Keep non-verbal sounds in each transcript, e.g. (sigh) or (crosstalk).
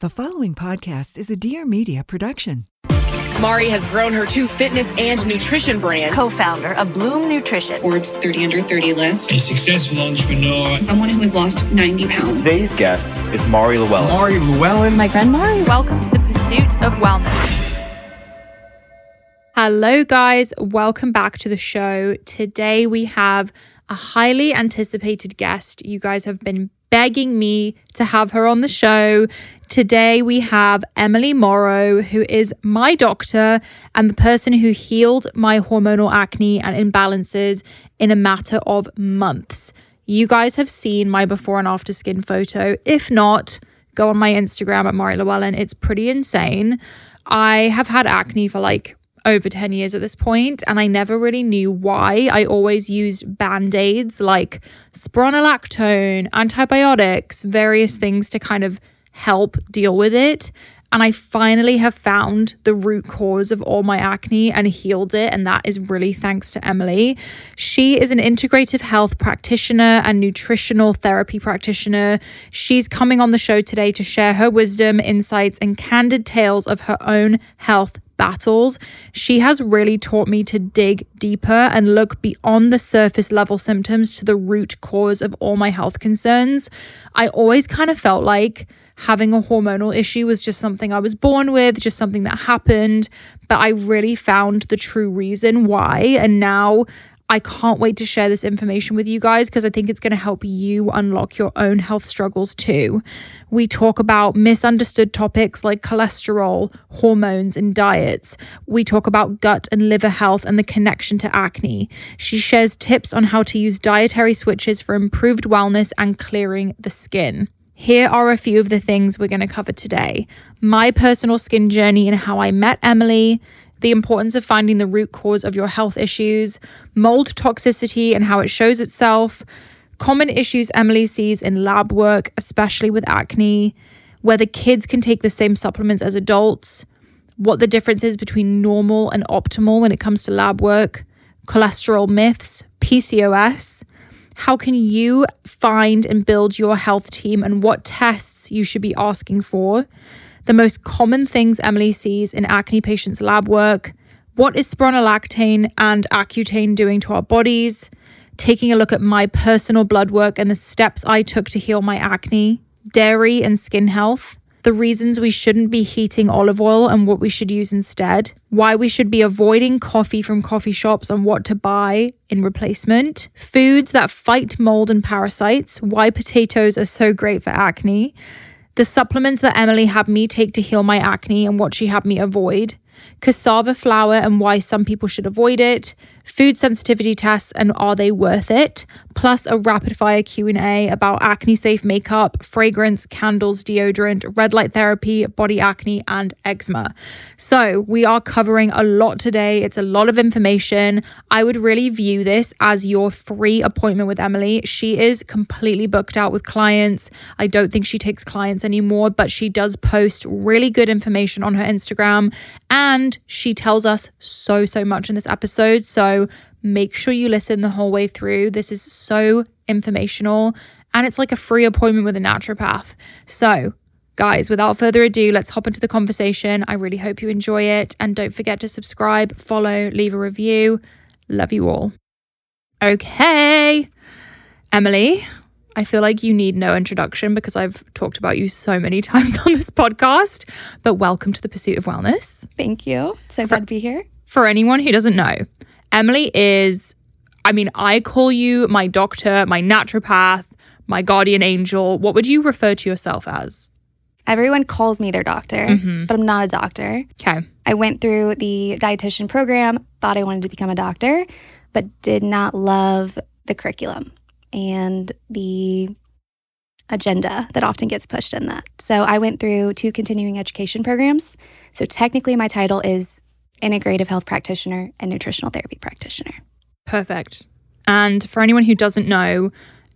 The following podcast is a Dear Media production. Mari has grown her two fitness and nutrition brands. co-founder of Bloom Nutrition. Forbes 30 under 30 list. a successful entrepreneur. Someone who has lost 90 pounds. Today's guest is Mari Llewellyn. Mari Llewellyn. my friend Mari. Welcome to the pursuit of wellness. Hello, guys. Welcome back to the show. Today we have a highly anticipated guest. You guys have been begging me to have her on the show. Today we have Emily Morrow, who is my doctor and the person who healed my hormonal acne and imbalances in a matter of months. You guys have seen my before and after skin photo. If not, go on my Instagram at Mari Llewellyn. It's pretty insane. I have had acne for like over 10 years at this point, and I never really knew why. I always used band aids like spironolactone, antibiotics, various things to kind of help deal with it. And I finally have found the root cause of all my acne and healed it. And that is really thanks to Emily. She is an integrative health practitioner and nutritional therapy practitioner. She's coming on the show today to share her wisdom, insights, and candid tales of her own health battles. She has really taught me to dig deeper and look beyond the surface level symptoms to the root cause of all my health concerns. I always kind of felt like having a hormonal issue was just something I was born with, just something that happened. But I really found the true reason why. And now I can't wait to share this information with you guys because I think it's going to help you unlock your own health struggles too. We talk about misunderstood topics like cholesterol, hormones, and diets. We talk about gut and liver health and the connection to acne. She shares tips on how to use dietary switches for improved wellness and clearing the skin. Here are a few of the things we're going to cover today my personal skin journey and how I met Emily, the importance of finding the root cause of your health issues, mold toxicity and how it shows itself, common issues Emily sees in lab work, especially with acne, whether kids can take the same supplements as adults, what the difference is between normal and optimal when it comes to lab work, cholesterol myths, PCOS. How can you find and build your health team and what tests you should be asking for? The most common things Emily sees in acne patients' lab work. What is spironolactone and Accutane doing to our bodies? Taking a look at my personal blood work and the steps I took to heal my acne, dairy and skin health, the reasons we shouldn't be heating olive oil and what we should use instead, why we should be avoiding coffee from coffee shops and what to buy in replacement, foods that fight mold and parasites, why potatoes are so great for acne, the supplements that Emily had me take to heal my acne and what she had me avoid, cassava flour and why some people should avoid it, food sensitivity tests and are they worth it, plus a rapid fire Q&A about acne safe makeup, fragrance, candles, deodorant, red light therapy, body acne and eczema. So, we are covering a lot today. It's a lot of information. I would really view this as your free appointment with Emily. She is completely booked out with clients. I don't think she takes clients anymore, but she does post really good information on her Instagram and she tells us so so much in this episode. So, make sure you listen the whole way through. This is so informational and it's like a free appointment with a naturopath. So, guys, without further ado, let's hop into the conversation. I really hope you enjoy it. And don't forget to subscribe, follow, leave a review. Love you all. Okay. Emily, I feel like you need no introduction because I've talked about you so many (laughs) times on this podcast, but welcome to the pursuit of wellness. Thank you. So glad to be here. For anyone who doesn't know, Emily is, I mean, I call you my doctor, my naturopath, my guardian angel. What would you refer to yourself as? Everyone calls me their doctor, mm-hmm. but I'm not a doctor. Okay. I went through the dietitian program, thought I wanted to become a doctor, but did not love the curriculum and the agenda that often gets pushed in that. So I went through two continuing education programs. So technically, my title is integrative health practitioner and nutritional therapy practitioner. Perfect. And for anyone who doesn't know,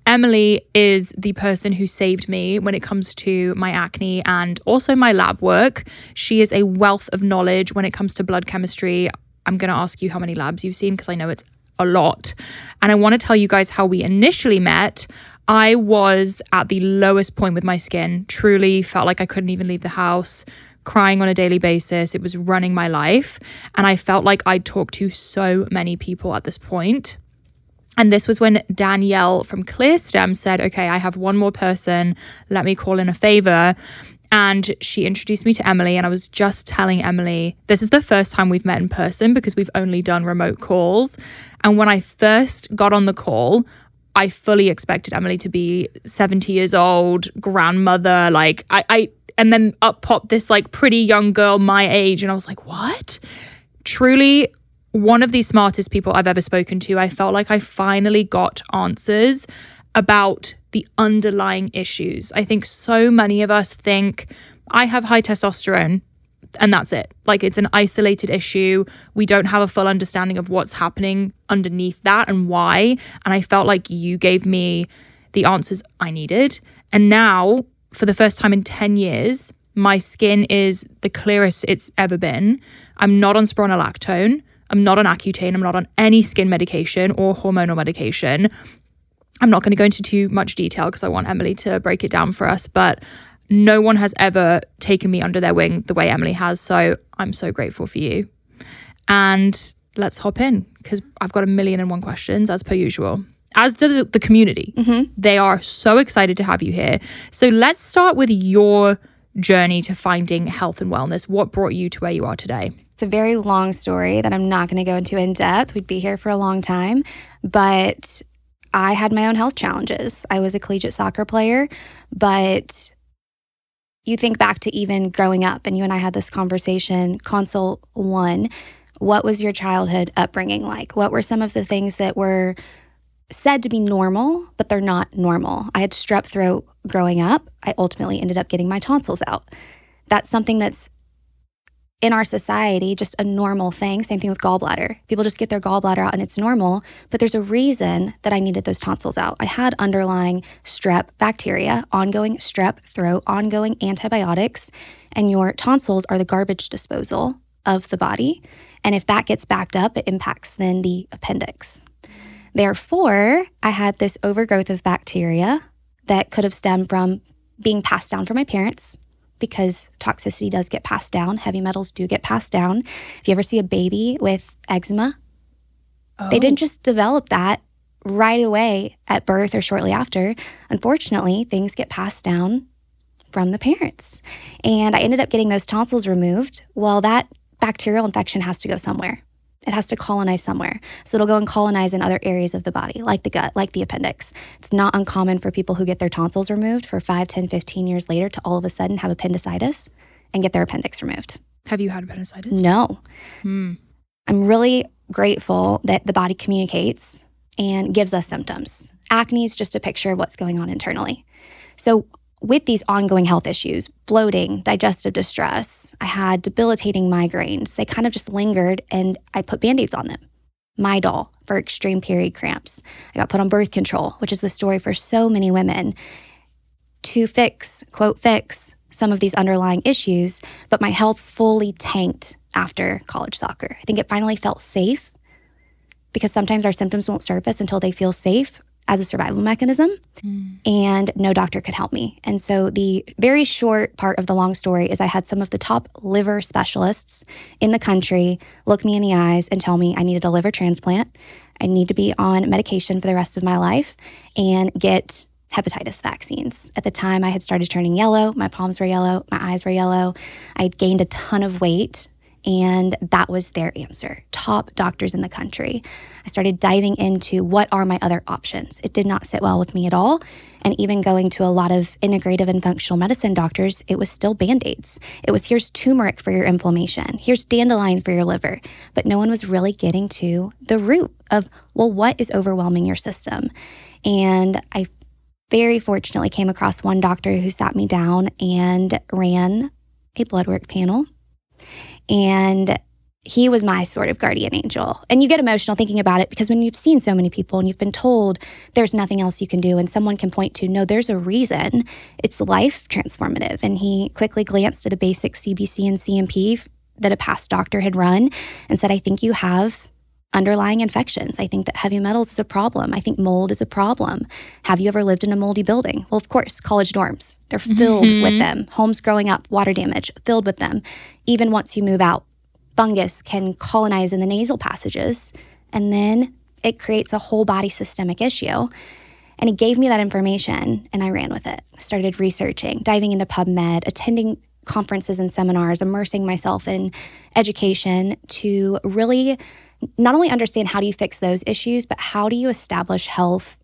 Emily is the person who saved me when it comes to my acne and also my lab work. She is a wealth of knowledge when it comes to blood chemistry. I'm going to ask you how many labs you've seen because I know it's a lot. And I want to tell you guys how we initially met. I was at the lowest point with my skin, truly felt like I couldn't even leave the house, crying on a daily basis. It was running my life. And I felt like I'd talked to so many people at this point. And this was when Danielle from ClearStem said, Okay, I have one more person. Let me call in a favor. And she introduced me to Emily. And I was just telling Emily, this is the first time we've met in person because we've only done remote calls. And when I first got on the call, I fully expected Emily to be 70 years old, grandmother. Like, I, I and then up popped this like pretty young girl my age. And I was like, what? Truly one of the smartest people I've ever spoken to. I felt like I finally got answers about the underlying issues. I think so many of us think I have high testosterone and that's it. Like it's an isolated issue. We don't have a full understanding of what's happening underneath that and why. And I felt like you gave me the answers I needed. And now, for the first time in 10 years, my skin is the clearest it's ever been. I'm not on spironolactone. I'm not on Accutane. I'm not on any skin medication or hormonal medication. I'm not going to go into too much detail because I want Emily to break it down for us, but no one has ever taken me under their wing the way Emily has. So I'm so grateful for you. And let's hop in because I've got a million and one questions as per usual. As does the community. Mm-hmm. They are so excited to have you here. So let's start with your journey to finding health and wellness. What brought you to where you are today? It's a very long story that I'm not going to go into in depth. We'd be here for a long time. But I had my own health challenges. I was a collegiate soccer player, but you think back to even growing up, and you and I had this conversation, consult one. What was your childhood upbringing like? What were some of the things that were said to be normal, but they're not normal? I had strep throat growing up. I ultimately ended up getting my tonsils out. That's something that's in our society just a normal thing. Same thing with gallbladder. People just get their gallbladder out and it's normal, but there's a reason that I needed those tonsils out. I had underlying strep bacteria, ongoing strep throat, ongoing antibiotics, and your tonsils are the garbage disposal of the body. And if that gets backed up, it impacts then the appendix. Therefore, I had this overgrowth of bacteria that could have stemmed from being passed down from my parents, because toxicity does get passed down. Heavy metals do get passed down. If you ever see a baby with eczema, oh. they didn't oh. just develop that right away at birth or shortly after. Unfortunately, things get passed down from the parents. And I ended up getting those tonsils removed. Well, that bacterial infection has to go somewhere. It has to colonize somewhere. So it'll go and colonize in other areas of the body, like the gut, like the appendix. It's not uncommon for people who get their tonsils removed for 5, 10, 15 years later to all of a sudden have appendicitis and get their appendix removed. Have you had appendicitis? No. Hmm. I'm really grateful that the body communicates and gives us symptoms. Acne is just a picture of what's going on internally. So with these ongoing health issues, bloating, digestive distress, I had debilitating migraines. They kind of just lingered and I put band aids on them. Midol for extreme period cramps. I got put on birth control, which is the story for so many women to fix, quote, fix some of these underlying issues. But my health fully tanked after college soccer. I think it finally felt safe because sometimes our symptoms won't surface until they feel safe as a survival mechanism, mm. and no doctor could help me. And so, the very short part of the long story is I had some of the top liver specialists in the country look me in the eyes and tell me I needed a liver transplant. I need to be on medication for the rest of my life and get hepatitis vaccines. At the time, I had started turning yellow. My palms were yellow. My eyes were yellow. I had gained a ton of weight and that was their answer. Top doctors in the country. I started diving into what are my other options. It did not sit well with me at all. And even going to a lot of integrative and functional medicine doctors, it was still band aids. It was here's turmeric for your inflammation, here's dandelion for your liver. But no one was really getting to the root of, well, what is overwhelming your system? And I very fortunately came across one doctor who sat me down and ran a blood work panel and he was my sort of guardian angel. And you get emotional thinking about it because when you've seen so many people and you've been told there's nothing else you can do, and someone can point to, no, there's a reason, it's life transformative. And he quickly glanced at a basic CBC and CMP that a past doctor had run and said, I think you have underlying infections. I think that heavy metals is a problem. I think mold is a problem. Have you ever lived in a moldy building? Well, of course, college dorms. They're filled mm-hmm. with them. Homes growing up, water damage, filled with them. Even once you move out, fungus can colonize in the nasal passages, and then it creates a whole body systemic issue. And he gave me that information and I ran with it. Started researching, diving into PubMed, attending conferences and seminars, immersing myself in education to really not only understand how do you fix those issues, but how do you establish health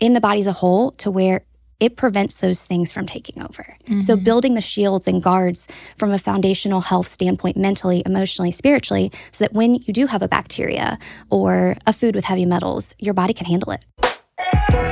in the body as a whole to where it prevents those things from taking over. Mm-hmm. So, building the shields and guards from a foundational health standpoint, mentally, emotionally, spiritually, so that when you do have a bacteria or a food with heavy metals, your body can handle it.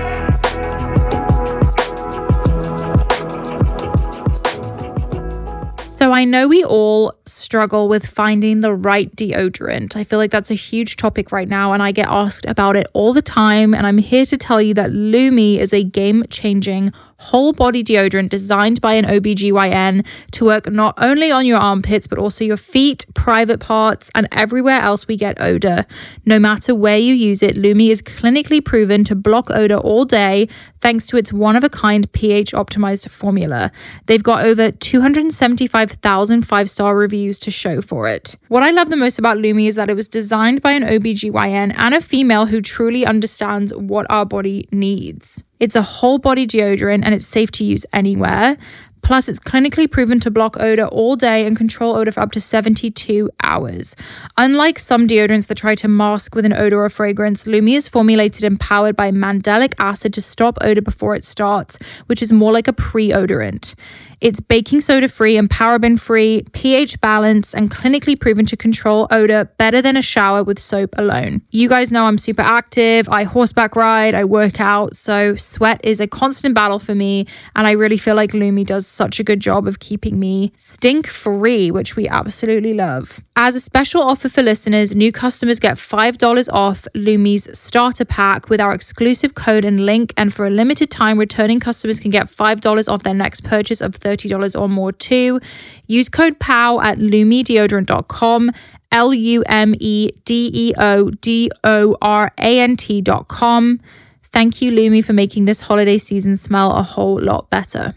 I know we all struggle with finding the right deodorant. I feel like that's a huge topic right now, and I get asked about it all the time. And I'm here to tell you that Lumi is a game changing whole body deodorant designed by an OBGYN to work not only on your armpits, but also your feet, private parts, and everywhere else we get odor. No matter where you use it, Lumi is clinically proven to block odor all day thanks to its one of a kind pH optimized formula. They've got over 275,000 five star reviews to show for it. What I love the most about Lumi is that it was designed by an OBGYN and a female who truly understands what our body needs. It's a whole body deodorant and it's safe to use anywhere. Plus, it's clinically proven to block odor all day and control odor for up to 72 hours. Unlike some deodorants that try to mask with an odor or fragrance, Lume is formulated and powered by mandelic acid to stop odor before it starts, which is more like a pre odorant. It's baking soda free and paraben free, pH balanced, and clinically proven to control odor better than a shower with soap alone. You guys know I'm super active. I horseback ride, I work out, so sweat is a constant battle for me. And I really feel like Lumi does such a good job of keeping me stink free, which we absolutely love. As a special offer for listeners, new customers get $5 off Lumi's starter pack with our exclusive code and link. And for a limited time, returning customers can get $5 off their next purchase of 30 $30 or more too. Use code POW at lumedeodorant.com, L U M E D E O D O R A N T.com. Thank you, Lumi, for making this holiday season smell a whole lot better.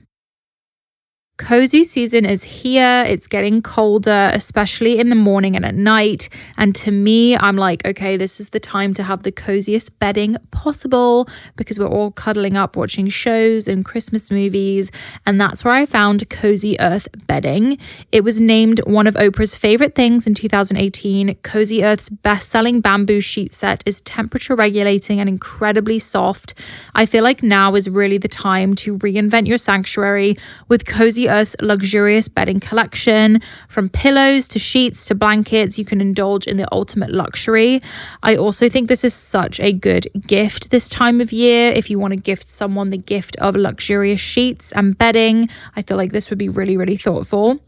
Cozy season is here. It's getting colder, especially in the morning and at night. And to me, I'm like, okay, this is the time to have the coziest bedding possible because we're all cuddling up watching shows and Christmas movies. And that's where I found Cozy Earth bedding. It was named one of Oprah's favorite things in 2018. Cozy Earth's best selling bamboo sheet set is temperature regulating and incredibly soft. I feel like now is really the time to reinvent your sanctuary with Cozy Earth's luxurious bedding collection. From pillows to sheets to blankets, you can indulge in the ultimate luxury. I also think this is such a good gift this time of year. If you want to gift someone the gift of luxurious sheets and bedding, I feel like this would be really, really thoughtful.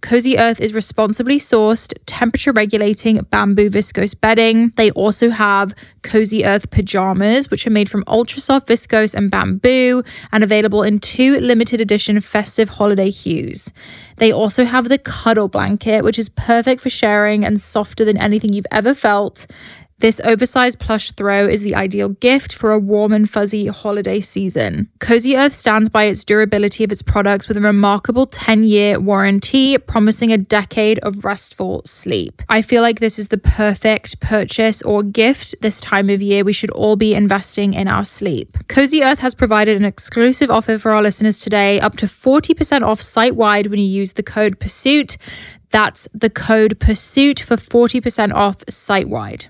Cozy Earth is responsibly sourced, temperature regulating bamboo viscose bedding. They also have Cozy Earth pajamas, which are made from ultra soft viscose and bamboo and available in two limited edition festive holiday hues. They also have the cuddle blanket, which is perfect for sharing and softer than anything you've ever felt. This oversized plush throw is the ideal gift for a warm and fuzzy holiday season. Cozy Earth stands by its durability of its products with a remarkable 10 year warranty, promising a decade of restful sleep. I feel like this is the perfect purchase or gift this time of year. We should all be investing in our sleep. Cozy Earth has provided an exclusive offer for our listeners today, up to 40% off site wide when you use the code PURSUIT. That's the code PURSUIT for 40% off site wide.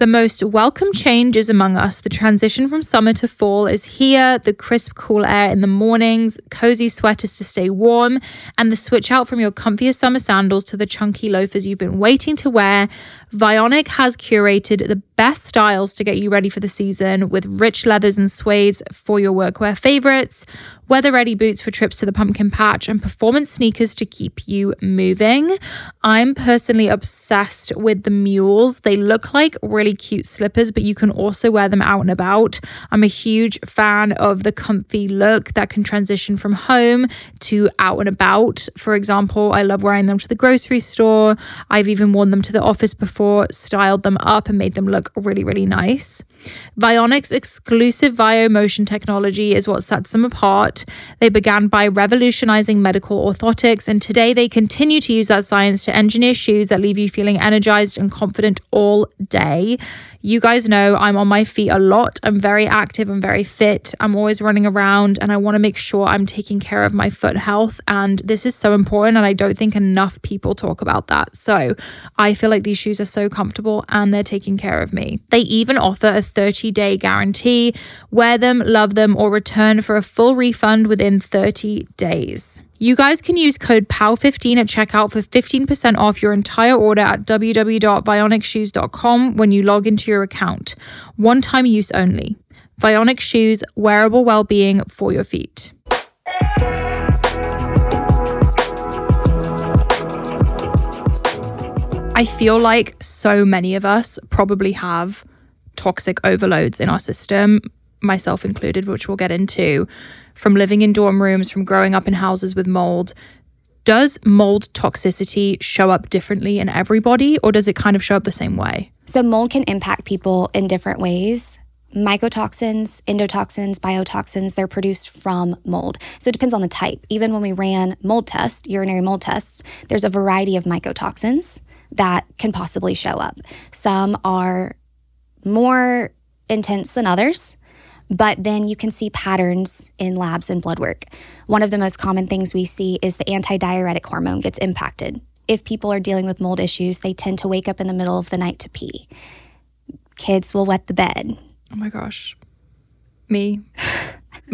The most welcome change is among us. The transition from summer to fall is here. The crisp, cool air in the mornings, cozy sweaters to stay warm, and the switch out from your comfiest summer sandals to the chunky loafers you've been waiting to wear. Vionic has curated the best styles to get you ready for the season with rich leathers and suedes for your workwear favorites, weather ready boots for trips to the pumpkin patch, and performance sneakers to keep you moving. I'm personally obsessed with the mules. They look like really cute slippers, but you can also wear them out and about. I'm a huge fan of the comfy look that can transition from home to out and about. For example, I love wearing them to the grocery store. I've even worn them to the office before therefore styled them up and made them look really, really nice. Vionic's exclusive VioMotion technology is what sets them apart. They began by revolutionizing medical orthotics, and today they continue to use that science to engineer shoes that leave you feeling energized and confident all day. You guys know I'm on my feet a lot. I'm very active. I'm very fit. I'm always running around and I want to make sure I'm taking care of my foot health. And this is so important. And I don't think enough people talk about that. So I feel like these shoes are so comfortable and they're taking care of me. They even offer a 30 day guarantee. Wear them, love them, or return for a full refund within 30 days. You guys can use code POW15 at checkout for 15% off your entire order at www.vionicshoes.com when you log into your account. One time use only. Vionic Shoes, wearable well being for your feet. I feel like so many of us probably have toxic overloads in our system, myself included, which we'll get into, from living in dorm rooms, from growing up in houses with mold. Does mold toxicity show up differently in everybody, or does it kind of show up the same way? So, mold can impact people in different ways. Mycotoxins, endotoxins, biotoxins, they're produced from mold. So it depends on the type. Even when we ran mold tests, urinary mold tests, there's a variety of mycotoxins that can possibly show up. Some are more intense than others, but then you can see patterns in labs and blood work. One of the most common things we see is the antidiuretic hormone gets impacted. If people are dealing with mold issues, they tend to wake up in the middle of the night to pee. Kids will wet the bed. Oh my gosh. Me. (laughs)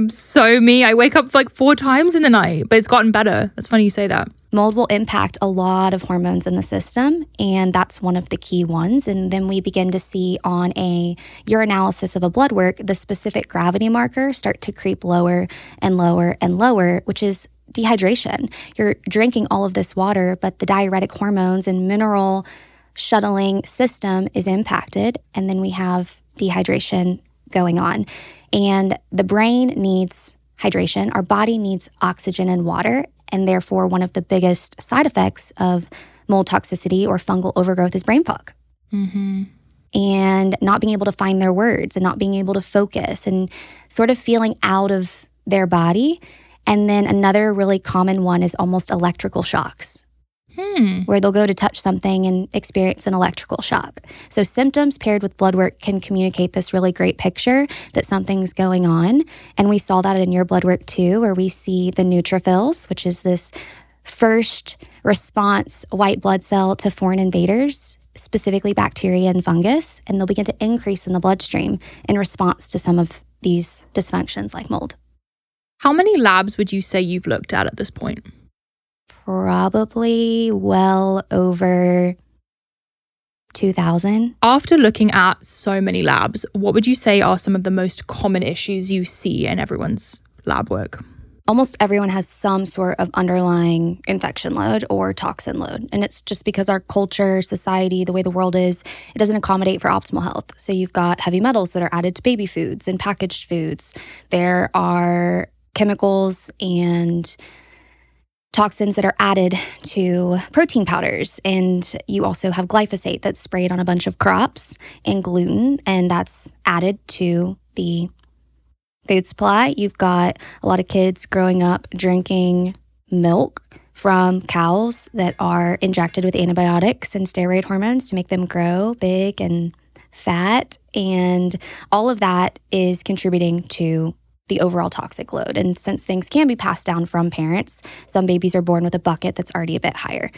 So me. I wake up like four times in the night, but it's gotten better. It's funny you say that. Mold will impact a lot of hormones in the system, and that's one of the key ones. And then we begin to see on a urinalysis of a blood work the specific gravity marker start to creep lower and lower and lower, which is dehydration. You're drinking all of this water, but the diuretic hormones and mineral shuttling system is impacted. And then we have dehydration going on. And the brain needs hydration, our body needs oxygen and water. And therefore, one of the biggest side effects of mold toxicity or fungal overgrowth is brain fog. Mm-hmm. And not being able to find their words and not being able to focus and sort of feeling out of their body. And then another really common one is almost electrical shocks. Hmm. Where they'll go to touch something and experience an electrical shock. So, symptoms paired with blood work can communicate this really great picture that something's going on. And we saw that in your blood work too, where we see the neutrophils, which is this first response white blood cell to foreign invaders, specifically bacteria and fungus. And they'll begin to increase in the bloodstream in response to some of these dysfunctions like mold. How many labs would you say you've looked at at this point? Probably well over 2000. After looking at so many labs, what would you say are some of the most common issues you see in everyone's lab work? Almost everyone has some sort of underlying infection load or toxin load. And it's just because our culture, society, the way the world is, it doesn't accommodate for optimal health. So you've got heavy metals that are added to baby foods and packaged foods. There are chemicals and toxins that are added to protein powders. And you also have glyphosate that's sprayed on a bunch of crops and gluten, and that's added to the food supply. You've got a lot of kids growing up drinking milk from cows that are injected with antibiotics and steroid hormones to make them grow big and fat. And all of that is contributing to the overall toxic load. And since things can be passed down from parents, some babies are born with a bucket that's already a bit higher.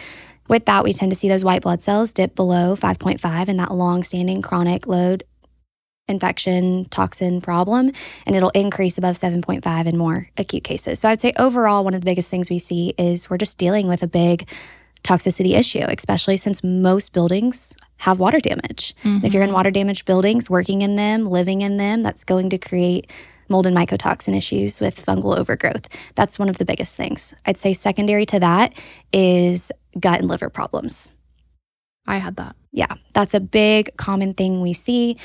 With that, we tend to see those white blood cells dip below 5.5 and that long standing chronic load infection toxin problem, and it'll increase above 7.5 in more acute cases. So I'd say overall, one of the biggest things we see is we're just dealing with a big toxicity issue, especially since most buildings have water damage. Mm-hmm. If you're in water damaged buildings, working in them, living in them, that's going to create mold and mycotoxin issues with fungal overgrowth. That's one of the biggest things. I'd say secondary to that is gut and liver problems. I had that. Yeah, that's a big common thing we see.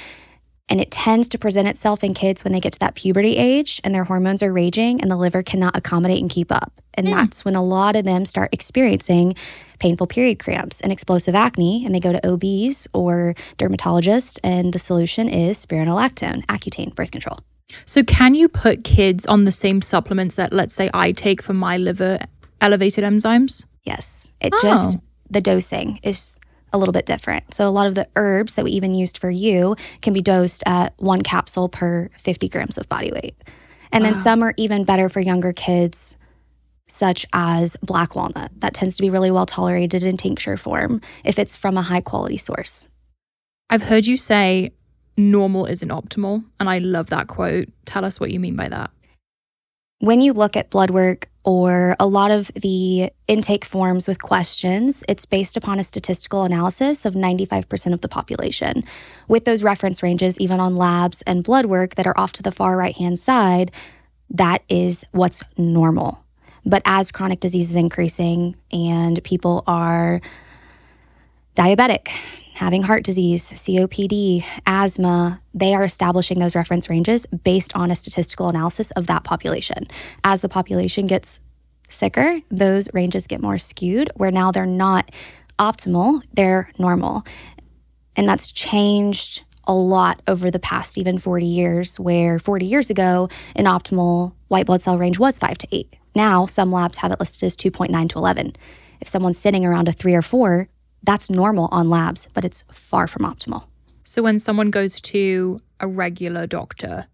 And it tends to present itself in kids when they get to that puberty age and their hormones are raging and the liver cannot accommodate and keep up. And hmm. that's when a lot of them start experiencing painful period cramps and explosive acne. And they go to OBs or dermatologists. And the solution is spironolactone, Accutane, birth control. So, can you put kids on the same supplements that, let's say, I take for my liver elevated enzymes? Yes. It Oh. just, the dosing is a little bit different. So, a lot of the herbs that we even used for you can be dosed at one capsule per 50 grams of body weight. And then some are even better for younger kids, such as black walnut. That tends to be really well tolerated in tincture form if it's from a high quality source. I've heard you say normal isn't optimal. And I love that quote. Tell us what you mean by that. when you look at blood work or a lot of the intake forms with questions, it's based upon a statistical analysis of 95% of the population. With those reference ranges, even on labs and blood work that are off to the far right hand side, that is what's normal. But as chronic disease is increasing and people are diabetic, having heart disease, COPD, asthma, they are establishing those reference ranges based on a statistical analysis of that population. As the population gets sicker, those ranges get more skewed, where now they're not optimal, they're normal. And that's changed a lot over the past even 40 years, where 40 years ago, an optimal white blood cell range was 5 to 8. Now, some labs have it listed as 2.9 to 11. If someone's sitting around a 3 or 4, that's normal on labs, but it's far from optimal. So, when someone goes to a regular doctor,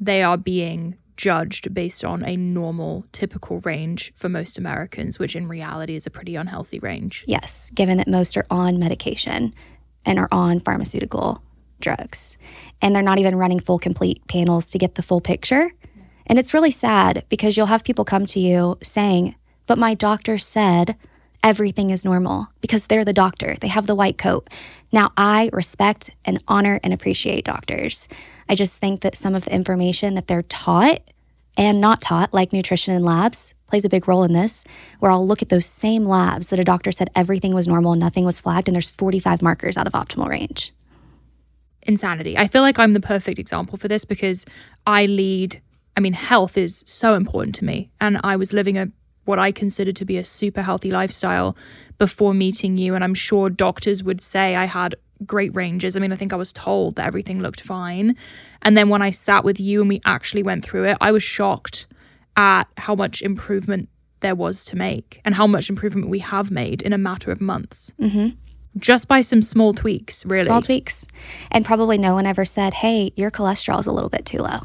they are being judged based on a normal, typical range for most Americans, which in reality is a pretty unhealthy range. Yes, given that most are on medication and are on pharmaceutical drugs. And they're not even running full complete panels to get the full picture. And it's really sad because you'll have people come to you saying, But my doctor said everything is normal because they're the doctor. They have the white coat. Now, I respect and honor and appreciate doctors. I just think that some of the information that they're taught and not taught, like nutrition and labs, plays a big role in this, where I'll look at those same labs that a doctor said everything was normal, nothing was flagged, and there's 45 markers out of optimal range. Insanity. I feel like I'm the perfect example for this because I lead, I mean, health is so important to me. And I was living a what I consider to be a super healthy lifestyle before meeting you. And I'm sure doctors would say I had great ranges. I mean, I think I was told that everything looked fine. And then when I sat with you and we actually went through it, I was shocked at how much improvement there was to make and how much improvement we have made in a matter of months. Mm-hmm. Just by some small tweaks, really. Small tweaks. And probably no one ever said, hey, your cholesterol is a little bit too low.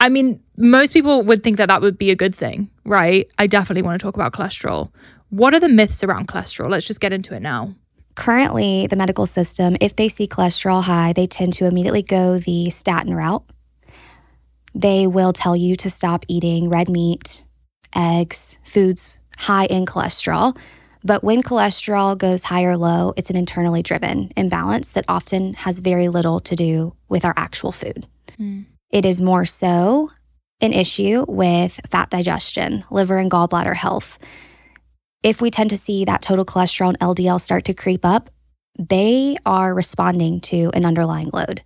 I mean, most people would think that that would be a good thing, right? I definitely want to talk about cholesterol. What are the myths around cholesterol? Let's just get into it now. Currently, the medical system, if they see cholesterol high, they tend to immediately go the statin route. They will tell you to stop eating red meat, eggs, foods high in cholesterol. But when cholesterol goes high or low, it's an internally driven imbalance that often has very little to do with our actual food. Hmm. It is more so an issue with fat digestion, liver and gallbladder health. If we tend to see that total cholesterol and LDL start to creep up, they are responding to an underlying load.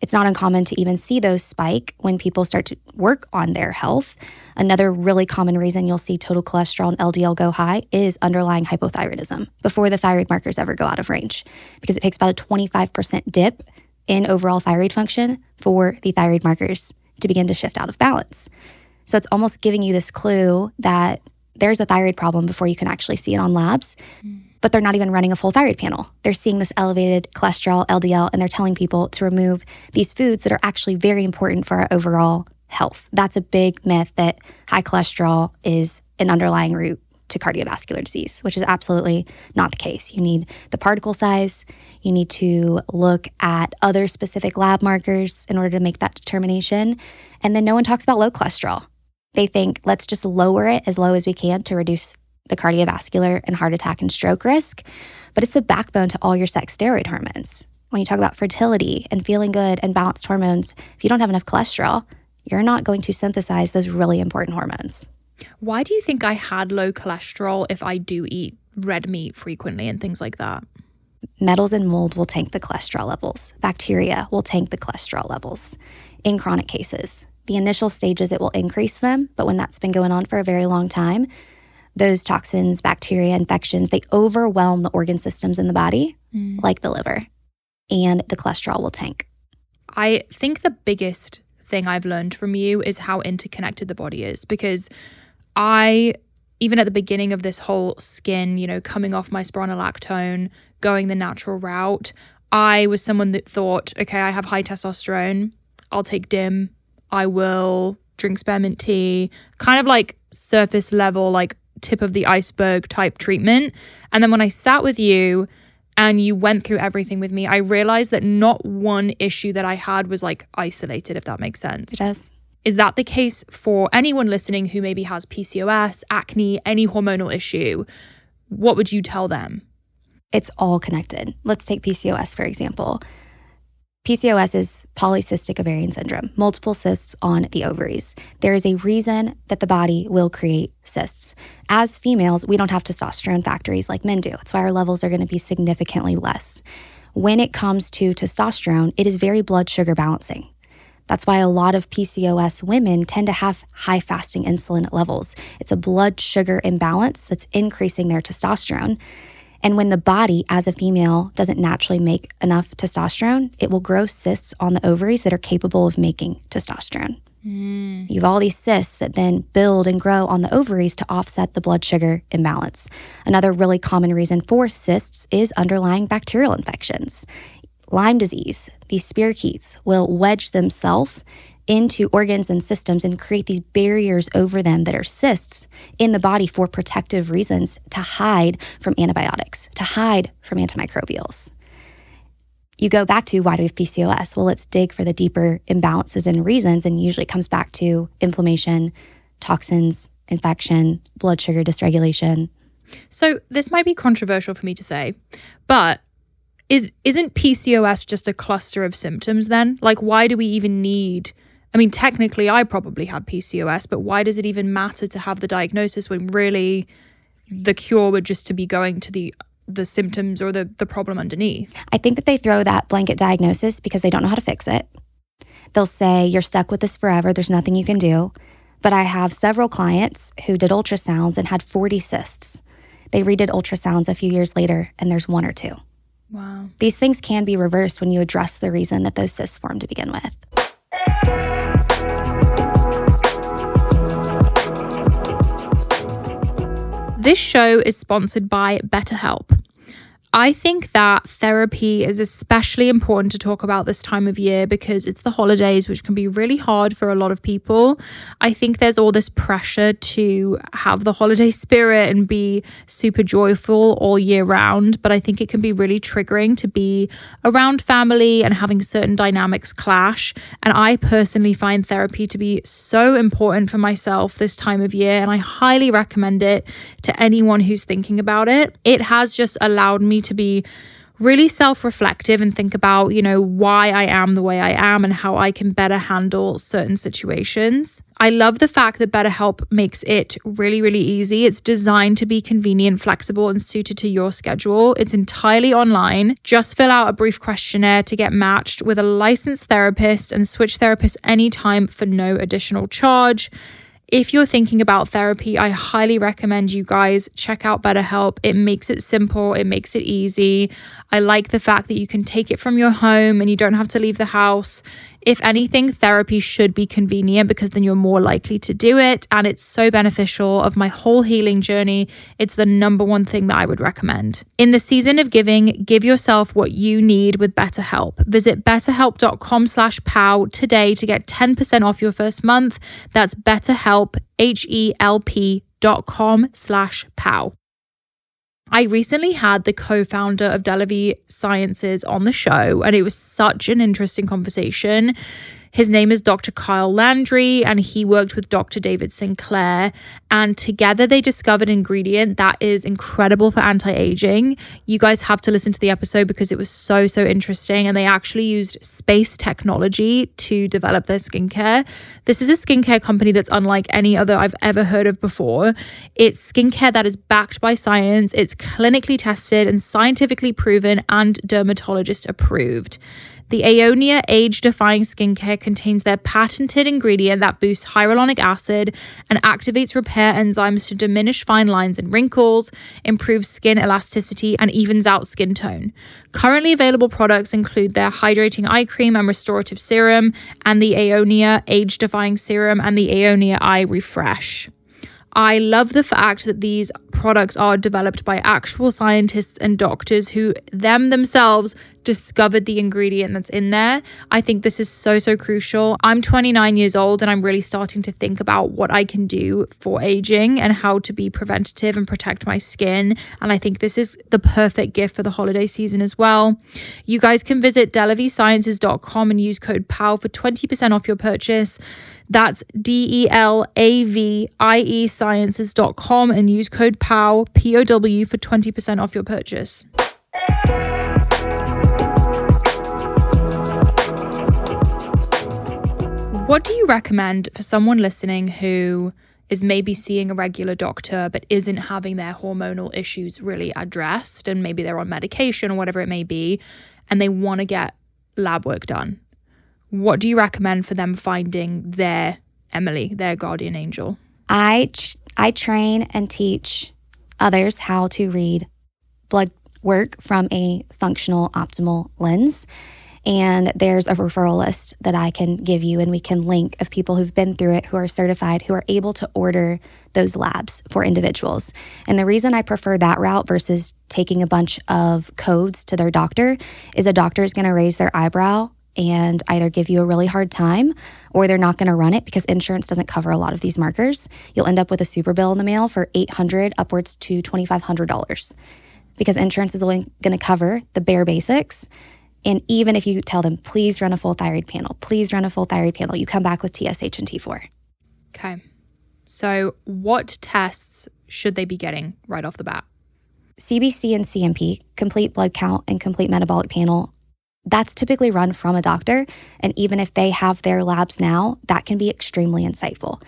It's not uncommon to even see those spike when people start to work on their health. Another really common reason you'll see total cholesterol and LDL go high is underlying hypothyroidism before the thyroid markers ever go out of range, because it takes about a 25% dip in overall thyroid function for the thyroid markers to begin to shift out of balance. So it's almost giving you this clue that there's a thyroid problem before you can actually see it on labs. Mm. But they're not even running a full thyroid panel. They're seeing this elevated cholesterol, LDL, and they're telling people to remove these foods that are actually very important for our overall health. That's a big myth that high cholesterol is an underlying root to cardiovascular disease, which is absolutely not the case. You need the particle size, you need to look at other specific lab markers in order to make that determination. And then no one talks about low cholesterol. They think let's just lower it as low as we can to reduce the cardiovascular and heart attack and stroke risk. But it's the backbone to all your sex steroid hormones. When you talk about fertility and feeling good and balanced hormones, if you don't have enough cholesterol, you're not going to synthesize those really important hormones. Why do you think I had low cholesterol if I do eat red meat frequently and things like that? metals and mold will tank the cholesterol levels. Bacteria will tank the cholesterol levels in chronic cases. The initial stages, it will increase them, but when that's been going on for a very long time, those toxins, bacteria, infections, they overwhelm the organ systems in the body, mm. like the liver, and the cholesterol will tank. I think the biggest thing I've learned from you is how interconnected the body is because I even at the beginning of this whole skin, you know, coming off my spironolactone, going the natural route, I was someone that thought, okay, I have high testosterone, I'll take DIM, I will drink spearmint tea, kind of like surface level, like tip of the iceberg type treatment. And then when I sat with you and you went through everything with me, I realized that not one issue that I had was like isolated, if that makes sense. It does. Is that the case for anyone listening who maybe has PCOS, acne, any hormonal issue? What would you tell them? It's all connected. Let's take PCOS, for example. PCOS is polycystic ovarian syndrome, multiple cysts on the ovaries. There is a reason that the body will create cysts. As females, we don't have testosterone factories like men do. That's why our levels are going to be significantly less. When it comes to testosterone, it is very blood sugar balancing. That's why a lot of PCOS women tend to have high fasting insulin levels. It's a blood sugar imbalance that's increasing their testosterone. And when the body, as a female, doesn't naturally make enough testosterone, it will grow cysts on the ovaries that are capable of making testosterone. Mm. You have all these cysts that then build and grow on the ovaries to offset the blood sugar imbalance. Another really common reason for cysts is underlying bacterial infections. Lyme disease, these spirochetes will wedge themselves into organs and systems and create these barriers over them that are cysts in the body for protective reasons to hide from antibiotics, to hide from antimicrobials. You go back to why do we have PCOS? Well, let's dig for the deeper imbalances and reasons, and usually it comes back to inflammation, toxins, infection, blood sugar dysregulation. So this might be controversial for me to say, but is isn't PCOS just a cluster of symptoms then? Like why do we even need I mean technically I probably have PCOS, but why does it even matter to have the diagnosis when really the cure would just to be going to the the symptoms or the the problem underneath? I think that they throw that blanket diagnosis because they don't know how to fix it. They'll say, You're stuck with this forever, there's nothing you can do. But I have several clients who did ultrasounds and had 40 cysts. They redid ultrasounds a few years later, and there's one or two. Wow. These things can be reversed when you address the reason that those cysts formed to begin with. This show is sponsored by BetterHelp. I think that therapy is especially important to talk about this time of year because it's the holidays, which can be really hard for a lot of people. I think there's all this pressure to have the holiday (laughs) spirit and be super joyful all year round. But I think it can be really triggering to be around family and having certain dynamics clash. And I personally find therapy to be so important for myself this time of year. And I highly recommend it to anyone who's thinking about it. It has just allowed me to be really self reflective and think about, you know, why I am the way I am and how I can better handle certain situations. I love the fact that BetterHelp makes it really, really easy. It's designed to be convenient, flexible, and suited to your schedule. It's entirely online. Just fill out a brief questionnaire to get matched with a licensed therapist and switch therapists anytime for no additional charge. If you're thinking about therapy, I highly recommend you guys check out BetterHelp. It makes it simple, it makes it easy. I like the fact that you can take it from your home and you don't have to leave the house. If anything, therapy should be convenient because then you're more likely to do it. And it's so beneficial of my whole healing journey. It's the number one thing that I would recommend. In the season of giving, give yourself what you need with BetterHelp. Visit betterhelp.com slash POW today to get 10% off your first month. That's betterhelp, H-E-L-P dot com slash POW. I recently had the co founder of Delavie Sciences on the show, and it was such an interesting conversation. His name is Dr. Kyle Landry, and he worked with Dr. David Sinclair. And together they discovered an ingredient that is incredible for anti aging. You guys have to listen to the episode because it was so, so interesting. And they actually used space technology to develop their skincare. This is a skincare company that's unlike any other I've ever heard of before. It's skincare that is backed by science, it's clinically tested and scientifically proven and dermatologist approved. The Aonia age defying skincare contains their patented ingredient that boosts hyaluronic acid and activates repair enzymes to diminish fine lines and wrinkles, improves skin elasticity, and evens out skin tone. Currently available products include their hydrating eye cream and restorative serum, and the Aonia age defying serum and the Aonia eye refresh. I love the fact that these products are developed by actual scientists and doctors who them themselves discovered the ingredient that's in there. I think this is so, so crucial. I'm 29 years old and I'm really starting to think about what I can do for aging and how to be preventative and protect my skin. And I think this is the perfect gift for the holiday season as well. You guys can visit delaviesciences.com and use code POW for 20% off your purchase. That's D E L A V I E sciences.com and use code POW, P O W, for 20% off your purchase. What do you recommend for someone listening who is maybe seeing a regular doctor but isn't having their hormonal issues really addressed and maybe they're on medication or whatever it may be and they want to get lab work done? What do you recommend for them finding their Emily, their guardian angel? I I train and teach others how to read blood work from a functional optimal lens. And there's a referral list that I can give you, and we can link of people who've been through it, who are certified, who are able to order those labs for individuals. And the reason I prefer that route versus taking a bunch of codes to their doctor is a doctor is going to raise their eyebrow and either give you a really hard time or they're not going to run it because insurance doesn't cover a lot of these markers. You'll end up with a super bill in the mail for 800 upwards to $2500 because insurance is only going to cover the bare basics. And even if you tell them, please run a full thyroid panel, please run a full thyroid panel, you come back with TSH and T4. Okay. So, what tests should they be getting right off the bat? CBC and CMP, complete blood count and complete metabolic panel, that's typically run from a doctor. And even if they have their labs now, that can be extremely insightful.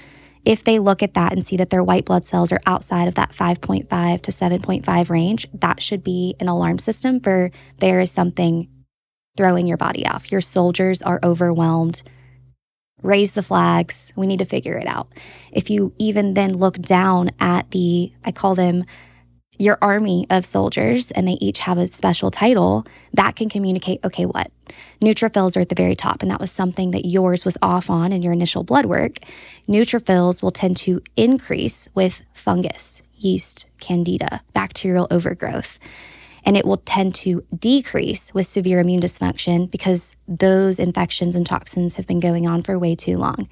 If they look at that and see that their white blood cells are outside of that 5.5 to 7.5 range, that should be an alarm system for there is something throwing your body off. Your soldiers are overwhelmed. Raise the flags. We need to figure it out. If you even then look down at the, I call them your army of soldiers, and they each have a special title, that can communicate okay, what? Neutrophils are at the very top, and that was something that yours was off on in your initial blood work. Neutrophils will tend to increase with fungus, yeast, candida, bacterial overgrowth and it will tend to decrease with severe immune dysfunction because those infections and toxins have been going on for way too long.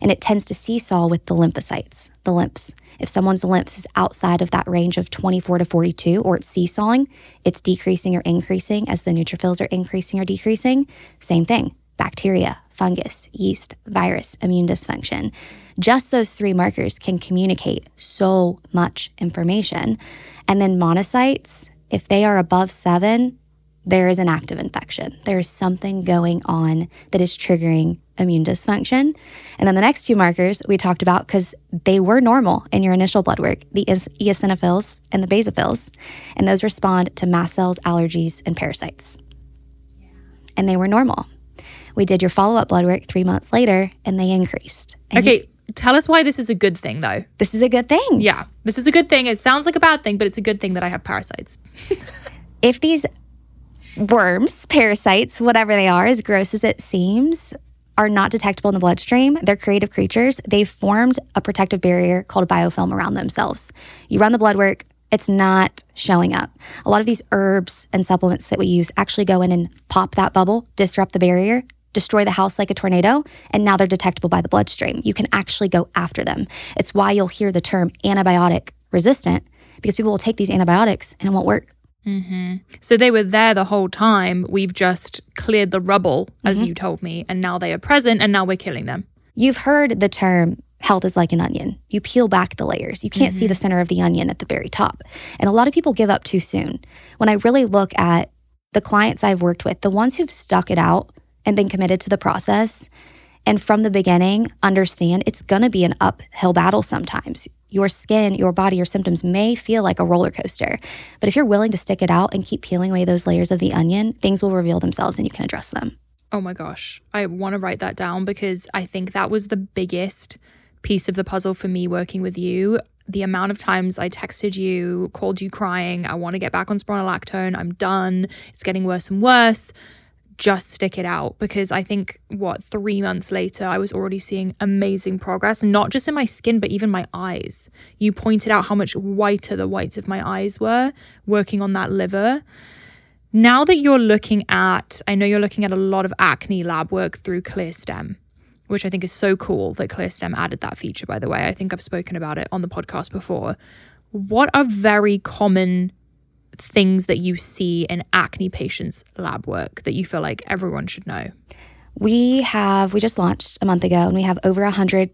And it tends to seesaw with the lymphocytes, the lymphs. If someone's lymphs is outside of that range of 24 to 42 or it's seesawing, it's decreasing or increasing as the neutrophils are increasing or decreasing. Same thing bacteria, fungus, yeast, virus, immune dysfunction. Just those three markers can communicate so much information. And then monocytes if they are above seven, there is an active infection. There is something going on that is triggering immune dysfunction. And then the next two markers we talked about because they were normal in your initial blood work the eosinophils and the basophils. And those respond to mast cells, allergies, and parasites. And they were normal. We did your follow up blood work three months later and they increased. And okay. Tell us why this is a good thing though. This is a good thing. Yeah. This is a good thing. It sounds like a bad thing, but it's a good thing that I have parasites. (laughs) if these worms, parasites, whatever they are, as gross as it seems, are not detectable in the bloodstream, they're creative creatures. They've formed a protective barrier called a biofilm around themselves. You run the blood work, it's not showing up. A lot of these herbs and supplements that we use actually go in and pop that bubble, disrupt the barrier, destroy the house like a tornado, and now they're detectable by the bloodstream. You can actually go after them. It's why you'll hear the term antibiotic resistant because people will take these antibiotics and it won't work. So they were there the whole time. We've just cleared the rubble, as Mm-hmm. you told me, and now they are present and now we're killing them. You've heard the term health is like an onion. You peel back the layers. You can't see the center of the onion at the very top. And a lot of people give up too soon. When I really look at the clients I've worked with, the ones who've stuck it out and been committed to the process, and from the beginning understand it's going to be an uphill battle sometimes. Your skin, your body, your symptoms may feel like a roller coaster. But if you're willing to stick it out and keep peeling away those layers of the onion, things will reveal themselves and you can address them. Oh my gosh. I want to write that down because I think that was the biggest piece of the puzzle for me working with you. The amount of times I texted you, called you crying, I want to get back on spironolactone, I'm done, it's getting worse and worse. Just stick it out because I think, what, three months later, I was already seeing amazing progress, not just in my skin, but even my eyes. You pointed out how much whiter the whites of my eyes were working on that liver. Now that you're looking at, I know you're looking at a lot of acne lab work through ClearStem, which I think is so cool that ClearStem added that feature, by the way. I think I've spoken about it on the podcast before. What are very common things that you see in acne patients' lab work that you feel like everyone should know? We have, we just launched a month ago and we have over 100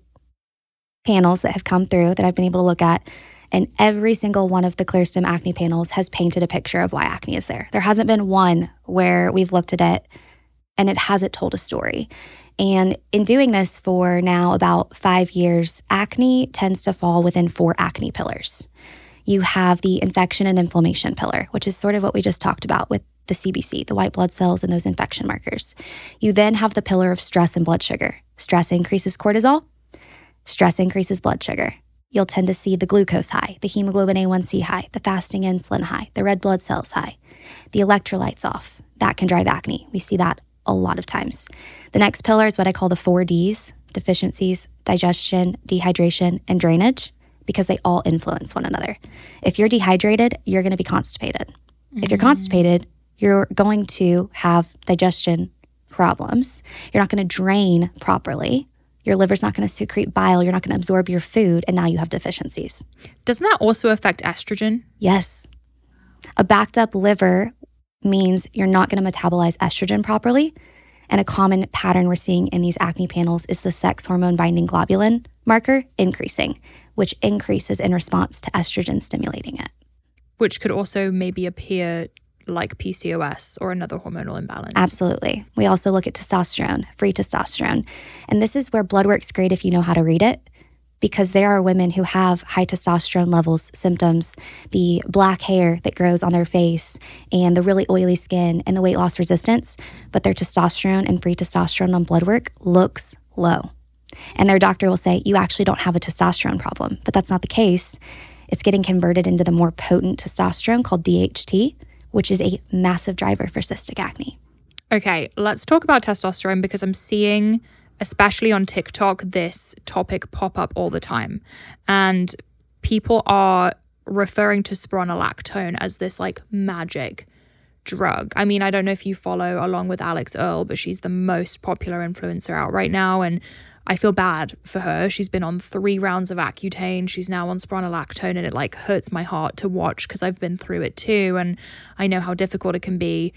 panels that have come through that I've been able to look at. And every single one of the ClearStem acne panels has painted a picture of why acne is there. There hasn't been one where we've looked at it and it hasn't told a story. And in doing this for now about five years, acne tends to fall within four acne pillars. You have the infection and inflammation pillar, which is sort of what we just talked about with the CBC, the white blood cells, and those infection markers. You then have the pillar of stress and blood sugar. Stress increases cortisol, stress increases blood sugar. You'll tend to see the glucose high, the hemoglobin A1C high, the fasting insulin high, the red blood cells high, the electrolytes off. That can drive acne. We see that a lot of times. The next pillar is what I call the four Ds deficiencies, digestion, dehydration, and drainage, because they all influence one another. If you're dehydrated, you're going to be constipated. If you're constipated, you're going to have digestion problems. You're not going to drain properly. Your liver's not going to secrete bile. You're not going to absorb your food. And now you have deficiencies. Doesn't that also affect estrogen? Yes. A backed up liver means you're not going to metabolize estrogen properly. And a common pattern we're seeing in these acne panels is the sex hormone binding globulin marker increasing, which increases in response to estrogen stimulating it. Which could also maybe appear like PCOS or another hormonal imbalance. Absolutely. We also look at testosterone, free testosterone. And this is where blood work's great if you know how to read it, because there are women who have high testosterone levels, symptoms, the black hair that grows on their face, and the really oily skin and the weight loss resistance, but their testosterone and free testosterone on blood work looks low. And their doctor will say, You actually don't have a testosterone problem. But that's not the case. It's getting converted into the more potent testosterone called DHT, which is a massive driver for cystic acne. Okay, let's talk about testosterone because I'm seeing, especially on TikTok, this topic pop up all the time. And people are referring to spironolactone as this like magic drug. I mean, I don't know if you follow along with Alix Earle, but she's the most popular influencer out right now. And I feel bad for her. She's been on three rounds of Accutane. She's now on spironolactone, and it like hurts my heart to watch because I've been through it too. And I know how difficult it can be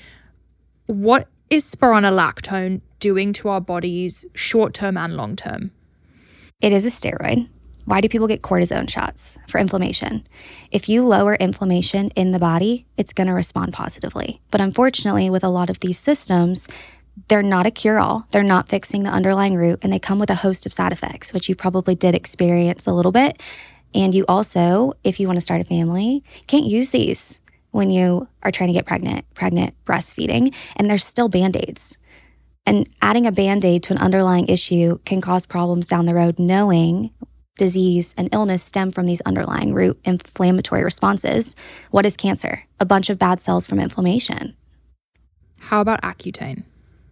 what is spironolactone doing to our bodies short term and long term? It is a steroid. Why do people get cortisone shots? For inflammation. If you lower inflammation in the body, it's going to respond positively. But unfortunately, with a lot of these systems, they're not a cure all. They're not fixing the underlying root, and they come with a host of side effects, which you probably did experience a little bit. And you also, if you want to start a family, can't use these when you are trying to get pregnant, pregnant, breastfeeding, and they're still band aids. And adding a band aid to an underlying issue can cause problems down the road, knowing disease and illness stem from these underlying root inflammatory responses. What is cancer? A bunch of bad cells from inflammation. How about Accutane?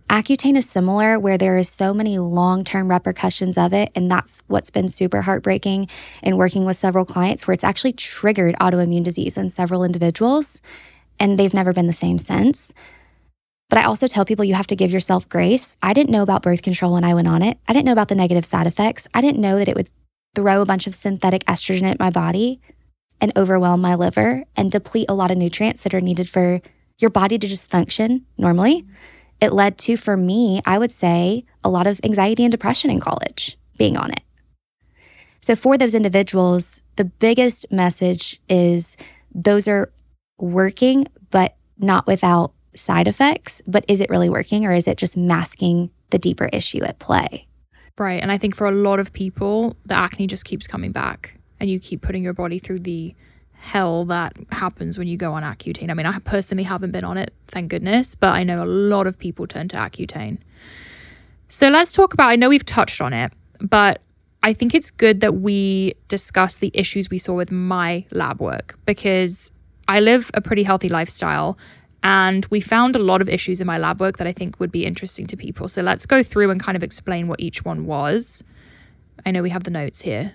Accutane is similar, where there is so many long term repercussions of it. And that's what's been super heartbreaking in working with several clients, where it's actually triggered autoimmune disease in several individuals. And they've never been the same since. But I also tell people you have to give yourself grace. I didn't know about birth control when I went on it. I didn't know about the negative side effects. I didn't know that it would throw a bunch of synthetic estrogen at my body and overwhelm my liver and deplete a lot of nutrients that are needed for your body to just function normally. It led to, for me, I would say, a lot of anxiety and depression in college being on it. So, for those individuals, the biggest message is those are working, but not without side effects. But is it really working or is it just masking the deeper issue at play? Right. And I think for a lot of people, the acne just keeps coming back and you keep putting your body through the hell that happens when you go on Accutane. I mean, I personally haven't been on it, thank goodness, but I know a lot of people turn to Accutane. So let's talk about, I know we've touched on it, but I think it's good that we discuss the issues we saw with my lab work because I live a pretty healthy lifestyle and we found a lot of issues in my lab work that I think would be interesting to people. So let's go through and kind of explain what each one was. I know we have the notes here.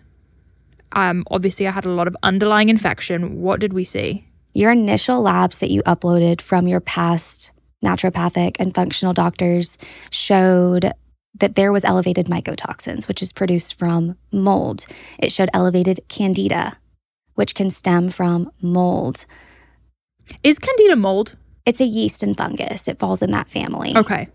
Um, obviously, I had a lot of underlying infection. What did we see? Your initial labs that you uploaded from your past naturopathic and functional doctors showed that there was elevated mycotoxins, which is produced from mold. It showed elevated candida, which can stem from mold. Is candida mold? It's a yeast and fungus. It falls in that family. Okay.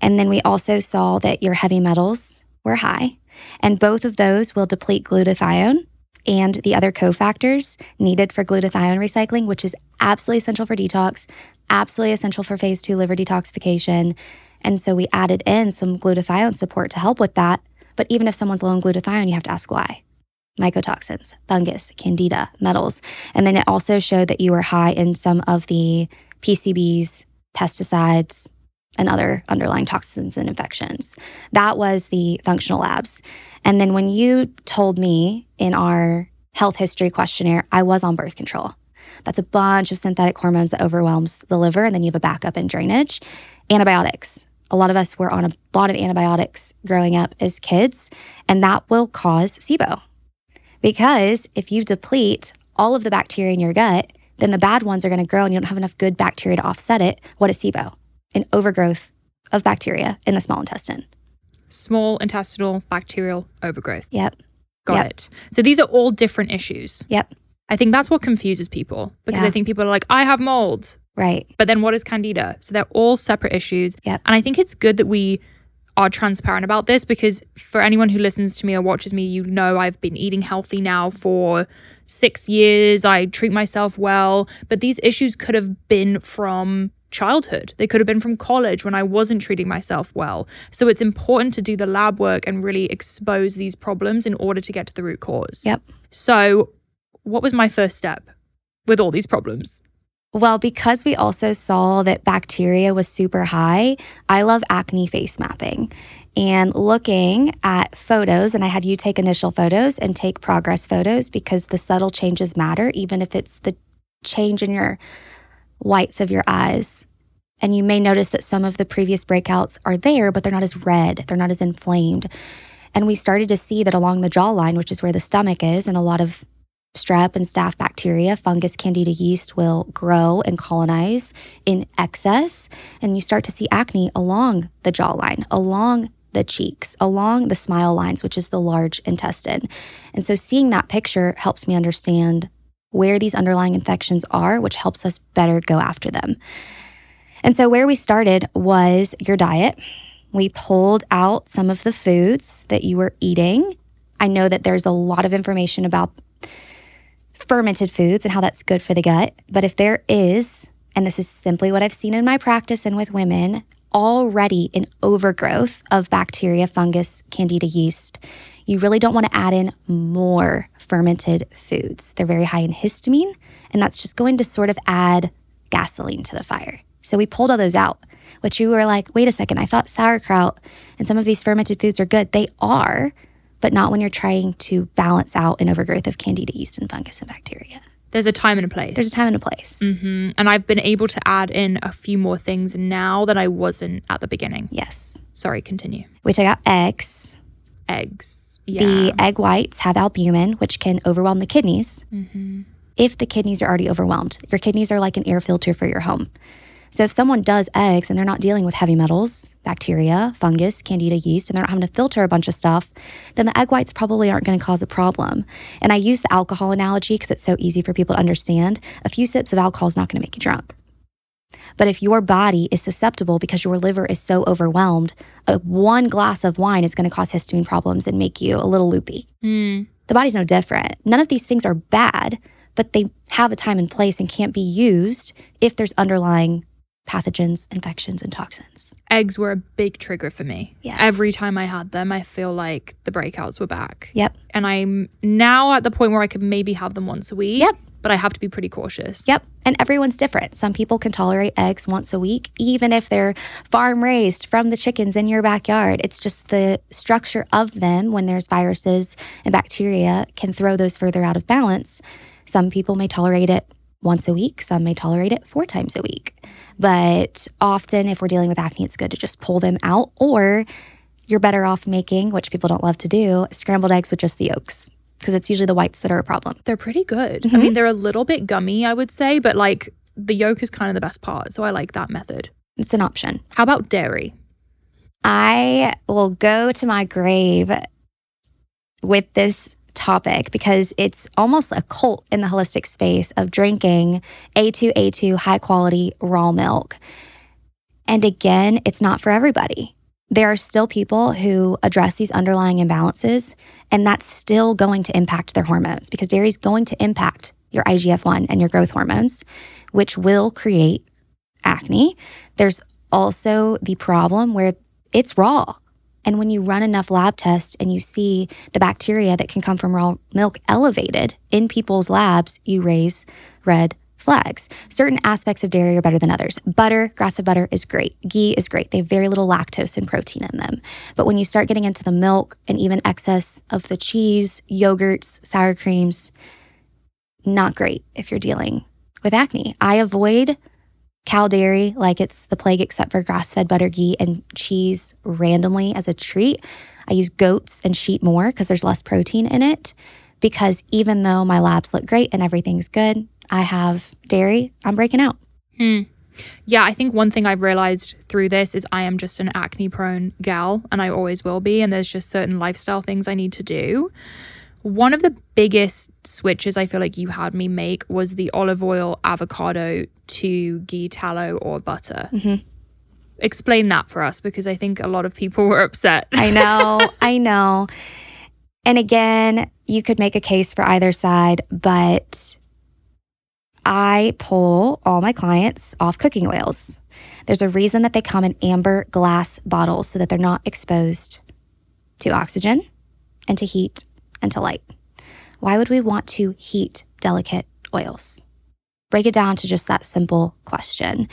And then we also saw that your heavy metals were high, and both of those will deplete glutathione and the other cofactors needed for glutathione recycling, which is absolutely essential for detox, absolutely essential for phase two liver detoxification. And so we added in some glutathione support to help with that. But even if someone's low in glutathione, you have to ask why. Mycotoxins, fungus, candida, metals. And then it also showed that you were high in some of the PCBs, pesticides, and other underlying toxins and infections. That was the functional labs. And then when you told me in our health history questionnaire, I was on birth control. That's a bunch of synthetic hormones that overwhelms the liver, and then you have a backup in drainage. Antibiotics. A lot of us were on a lot of antibiotics growing up as kids, and that will cause SIBO. Because if you deplete all of the bacteria in your gut, then the bad ones are going to grow and you don't have enough good bacteria to offset it. What is SIBO? An overgrowth of bacteria in the small intestine. Small intestinal bacterial overgrowth. Yep. Got Yep. it. So these are all different issues. Yep. I think that's what confuses people because Yeah. I think people are like, I have mold. Right. But then what is candida? So they're all separate issues. Yep. And I think it's good that we are transparent about this because for anyone who listens to me or watches me, you know I've been eating healthy now for six years. I treat myself well. But these issues could have been from childhood. They could have been from college when I wasn't treating myself well. So it's important to do the lab work and really expose these problems in order to get to the root cause. Yep. So, what was my first step with all these problems? Well, because we also saw that bacteria was super high, I love acne face mapping. And looking at photos, and I had you take initial photos and take progress photos because the subtle changes matter, even if it's the change in your whites of your eyes. And you may notice that some of the previous breakouts are there, but they're not as red, they're not as inflamed. And we started to see that along the jawline, which is where the stomach is, and a lot of strep and staph bacteria, fungus, candida yeast will grow and colonize in excess. And you start to see acne along the jawline, along the cheeks, along the smile lines, which is the large intestine. And so seeing that picture helps me understand where these underlying infections are, which helps us better go after them. And so, where we started was your diet. We pulled out some of the foods that you were eating. I know that there's a lot of information about fermented foods and how that's good for the gut. But if there is, and this is simply what I've seen in my practice and with women, already an overgrowth of bacteria, fungus, candida yeast, you really don't want to add in more fermented foods. They're very high in histamine, and that's just going to sort of add gasoline to the fire. So we pulled all those out, which you were like, wait a second, I thought sauerkraut and some of these fermented foods are good. They are, but not when you're trying to balance out an overgrowth of candida yeast and fungus and bacteria. There's a time and a place. There's a time and a place. hmm And I've been able to add in a few more things now that I wasn't at the beginning. Yes. Sorry, continue. We took out eggs. Eggs. Yeah. The egg whites have albumin, which can overwhelm the kidneys. Mm-hmm. If the kidneys are already overwhelmed, your kidneys are like an air filter for your home. So if someone does eggs and they're not dealing with heavy metals, bacteria, fungus, candida yeast, and they're not having to filter a bunch of stuff, then the egg whites probably aren't going to cause a problem. And I use the alcohol analogy because it's so easy for people to understand. A few sips of alcohol is not going to make you drunk. But if your body is susceptible because your liver is so overwhelmed, one glass of wine is going to cause histamine problems and make you a little loopy. Mm. The body's no different. None of these things are bad, but they have a time and place and can't be used if there's underlying pathogens, infections, and toxins. Eggs were a big trigger for me. Yes. Every time I had them, I feel like the breakouts were back. Yep. And I'm now at the point where I could maybe have them once a week. Yep. But I have to be pretty cautious. Yep. And everyone's different. Some people can tolerate eggs once a week, even if they're farm raised from the chickens in your backyard. It's just the structure of them when there's viruses and bacteria can throw those further out of balance. Some people may tolerate it once a week, some may tolerate it four times a week. But often, if we're dealing with acne, it's good to just pull them out, or you're better off making, which people don't love to do, scrambled eggs with just the yolks, because it's usually the whites that are a problem. They're pretty good. Mm-hmm. I mean, they're a little bit gummy, I would say, but like the yolk is kind of the best part. So I like that method. It's an option. How about dairy? I will go to my grave with this topic because it's almost a cult in the holistic space of drinking A2A2 high quality raw milk. And again, it's not for everybody. There are still people who address these underlying imbalances, and that's still going to impact their hormones because dairy is going to impact your IGF 1 and your growth hormones, which will create acne. There's also the problem where it's raw. And when you run enough lab tests and you see the bacteria that can come from raw milk elevated in people's labs, you raise red flags. Certain aspects of dairy are better than others. Butter, grass fed butter is great. Ghee is great. They have very little lactose and protein in them. But when you start getting into the milk and even excess of the cheese, yogurts, sour creams, not great if you're dealing with acne. I avoid cow dairy like it's the plague except for grass-fed butter ghee and cheese randomly as a treat i use goats and sheep more because there's less protein in it because even though my labs look great and everything's good i have dairy i'm breaking out Hmm. Yeah, I think one thing I've realized through this is I am just an acne prone gal and I always will be. And there's just certain lifestyle things I need to do. One of the biggest switches I feel like you had me make was the olive oil avocado to ghee tallow or butter. Explain that for us because I think a lot of people (laughs) were upset. i know i know and again you could make a case for either side but I pull all my clients off cooking oils. There's a reason that they come in amber glass bottles so that they're not exposed to oxygen and to heat and to light. Why would we want to heat delicate oils? Break it down to just that simple question.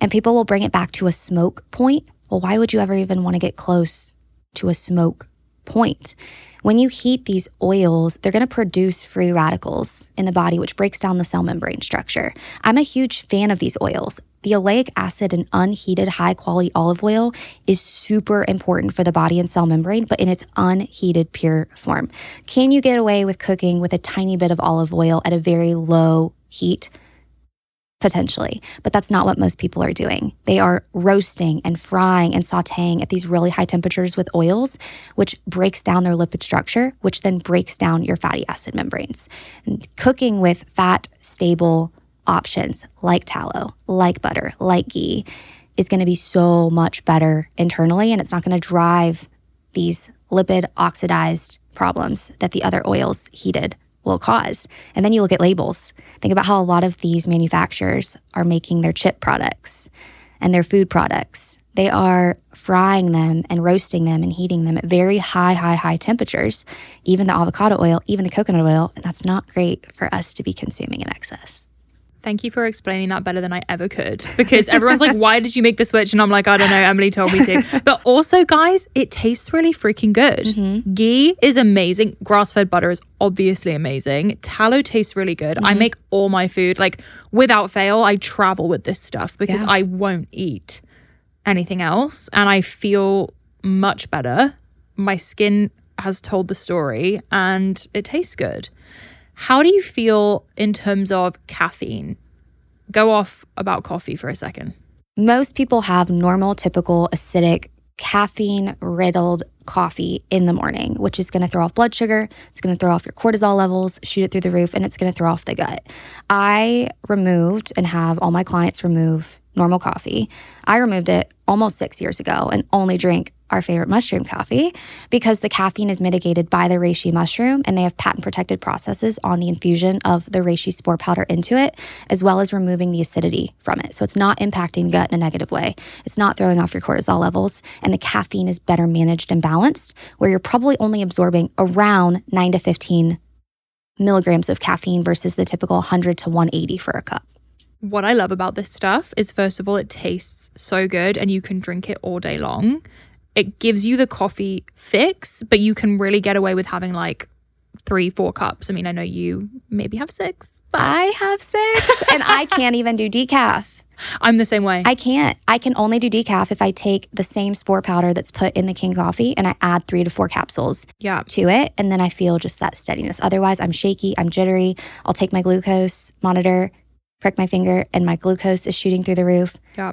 And people will bring it back to a smoke point. Well, why would you ever even want to get close to a smoke point? When you heat these oils, they're going to produce free radicals in the body, which breaks down the cell membrane structure. I'm a huge fan of these oils. The oleic acid in unheated, high quality olive oil is super important for the body and cell membrane, but in its unheated, pure form. Can you get away with cooking with a tiny bit of olive oil at a very low heat? Potentially, but that's not what most people are doing. They are roasting and frying and sauteing at these really high temperatures with oils, which breaks down their lipid structure, which then breaks down your fatty acid membranes. And cooking with fat stable options like tallow, like butter, like ghee is going to be so much better internally and it's not going to drive these lipid oxidized problems that the other oils heated will cause. And then you look at labels. Think about how a lot of these manufacturers are making their chip products and their food products. They are frying them and roasting them and heating them at very high, high, high temperatures, even the avocado oil, even the coconut oil. And that's not great for us to be consuming in excess. Thank you for explaining that better than I ever could because everyone's like, why did you make the switch? And I'm like, I don't know. Emily told me to. (laughs) But also, guys, it tastes really freaking good. Mm-hmm. Ghee is amazing. Grass fed butter is obviously amazing. Tallow tastes really good. I mm-hmm. make all my food, like without fail, I travel with this stuff because Yeah. I won't eat anything else. And I feel much better. My skin has told the story and it tastes good. How do you feel in terms of caffeine? Go off about coffee for a second. Most people have normal, typical, acidic, caffeine riddled coffee in the morning, which is going to throw off blood sugar. It's going to throw off your cortisol levels, shoot it through the roof, and it's going to throw off the gut. I removed and have all my clients remove normal coffee. I removed it almost six years ago and only drink our favorite mushroom coffee because the caffeine is mitigated by the reishi mushroom and they have patent protected processes on the infusion of the reishi spore powder into it, as well as removing the acidity from it. So it's not impacting gut in a negative way. It's not throwing off your cortisol levels, and the caffeine is better managed and balanced, where you're probably only absorbing around 9 to 15 milligrams of caffeine versus the typical 100 to 180 for a cup. What I love about this stuff is, first of all, it tastes so good and you can drink it all day long. It gives you the coffee fix, but you can really get away with having like three, four cups. I mean, I know you maybe have six, but I have six, and I (laughs) can't even do decaf. I'm the same way. I can't. I can only do decaf if I take the same spore powder that's put in the King coffee and I add three to four capsules yeah. to it. And then I feel just that steadiness. Otherwise, I'm shaky, I'm jittery. I'll take my glucose monitor, prick my finger, and my glucose is shooting through the roof. Yeah.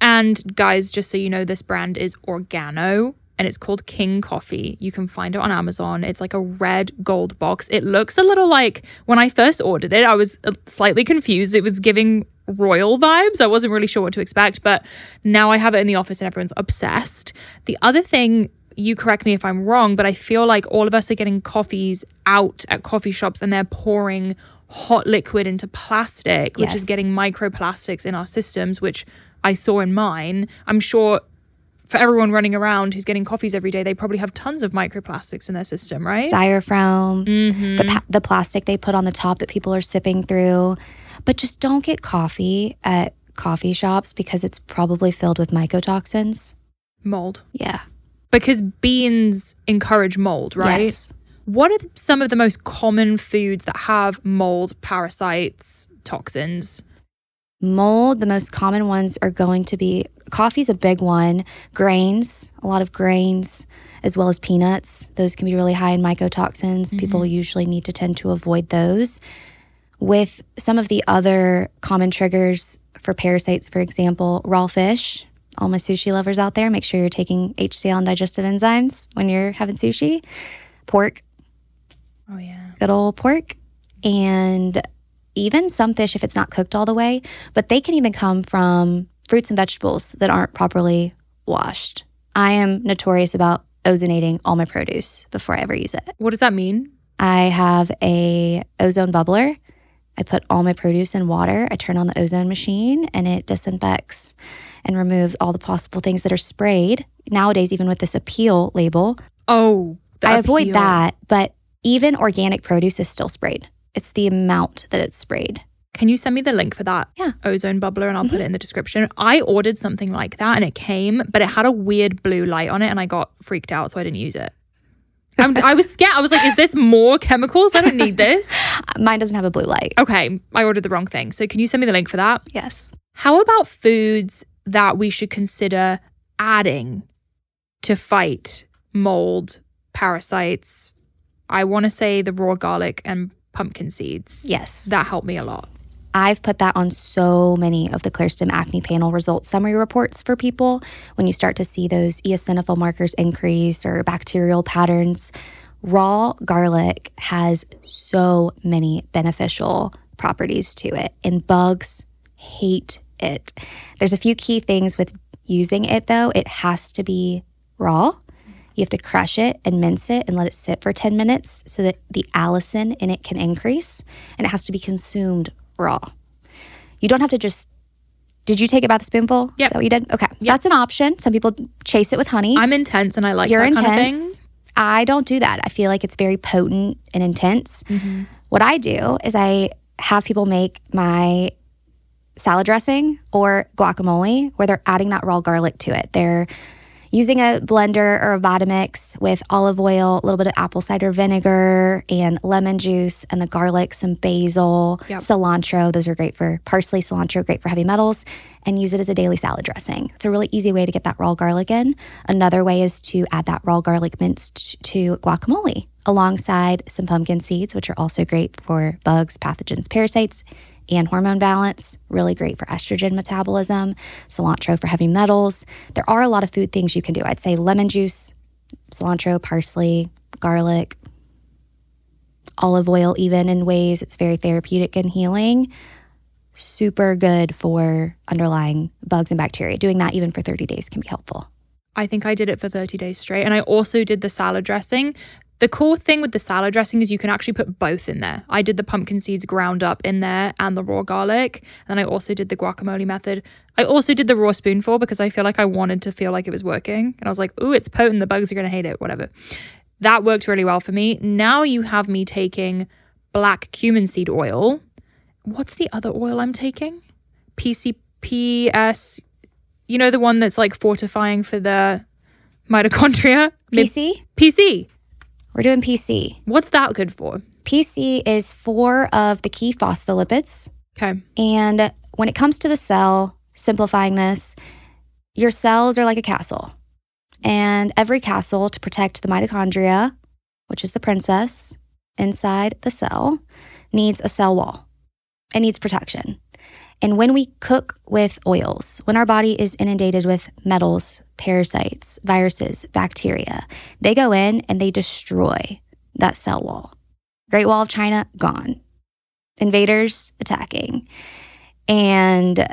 And guys, just so you know, this brand is Organo and it's called King Coffee. You can find it on Amazon. It's like a red gold box. It looks a little like when I first ordered it, I was uh, slightly confused. It was giving royal vibes. I wasn't really sure what to expect, but now I have it in the office and everyone's obsessed. The other thing, you correct me if I'm wrong, but I feel like all of us are getting coffees out at coffee shops and they're pouring hot liquid into plastic, which is getting microplastics in our systems, which I saw in mine. I'm sure for everyone running around who's getting coffees every day, they probably have tons of microplastics in their system, right? Styrofoam, Mm-hmm. the, pa- the plastic they put on the top that people are sipping through. But just don't get coffee at coffee shops because it's probably filled with mycotoxins. Mold. Yeah. Because beans encourage mold, right? Yes. What are some of the most common foods that have mold, parasites, toxins? Mold, the most common ones are going to be coffee's a big one, grains, a lot of grains, as well as peanuts. Those can be really high in mycotoxins. Mm-hmm. People usually need to tend to avoid those. With some of the other common triggers for parasites, for example, raw fish. All my sushi lovers out there, make sure you're taking HCl and digestive enzymes when you're having sushi. Pork, Oh, yeah. good old pork, and even some fish if it's not cooked all the way, but they can even come from fruits and vegetables that aren't properly washed. I am notorious about ozonating all my produce before I ever use it. What does that mean? I have a ozone bubbler. I put all my produce in water. I turn on the ozone machine and it disinfects and removes all the possible things that are sprayed. Nowadays, even with this appeal label, Oh, I avoid that, but even organic produce is still sprayed. It's the amount that it's sprayed. Can you send me the link for that Yeah. ozone bubbler and I'll put it mm-hmm. in the description? I ordered something like that and it came, but it had a weird blue light on it and I got freaked out, so I didn't use it. I'm, I was scared. I was like, is this more chemicals? I don't need this. (laughs) Mine doesn't have a blue light. Okay, I ordered the wrong thing. So can you send me the link for that? Yes. How about foods that we should consider adding to fight mold, parasites? I want to say the raw garlic and pumpkin seeds. Yes. That helped me a lot. I've put that on so many of the Clearstem acne panel results summary reports for people. When you start to see those eosinophil markers increase or bacterial patterns, raw garlic has so many beneficial properties to it, and bugs hate it. There's a few key things with using it though. It has to be raw. You have to crush it and mince it and let it sit for 10 minutes so that the allicin in it can increase. And it has to be consumed raw. You don't have to just. Did you take it by the spoonful? Is Yep. that what you did? Okay. That's an option. Some people chase it with honey. I'm intense and I like You're that kind of intense. I don't do that. I feel like it's very potent and intense. Mm-hmm. What I do is I have people make my salad dressing or guacamole where they're adding that raw garlic to it. They're using a blender or a Vitamix with olive oil, a little bit of apple cider vinegar, and lemon juice, and the garlic, some basil, Yep. cilantro. Those are great for parsley, cilantro, great for heavy metals, and use it as a daily salad dressing. It's a really easy way to get that raw garlic in. Another way is to add that raw garlic minced to guacamole alongside some pumpkin seeds, which are also great for bugs, pathogens, parasites, and hormone balance. Really great for estrogen metabolism. Cilantro for heavy metals. There are a lot of food things you can do. I'd say lemon juice, cilantro, parsley, garlic, olive oil, even in ways it's very therapeutic and healing. Super good for underlying bugs and bacteria. Doing that even for 30 days can be helpful. I think I did it for 30 days straight. And I also did the salad dressing. The cool thing with the salad dressing is you can actually put both in there. I did the pumpkin seeds ground up in there and the raw garlic. And I also did the guacamole method. I also did the raw spoonful because I feel like I wanted to feel like it was working. And I was like, ooh, it's potent. The bugs are going to hate it, whatever. That worked really well for me. Now you have me taking black cumin seed oil. What's the other oil I'm taking? PCPS. You know, the one that's like fortifying for the mitochondria? PC? PC. We're doing PC. What's that good for? PC is four of the key phospholipids. Okay. And when it comes to the cell, simplifying this, your cells are like a castle. And every castle, to protect the mitochondria, which is the princess inside the cell, needs a cell wall. It needs protection. And when we cook with oils, when our body is inundated with metals, parasites, viruses, bacteria, they go in and they destroy that cell wall. Great Wall of China, gone. Invaders attacking. And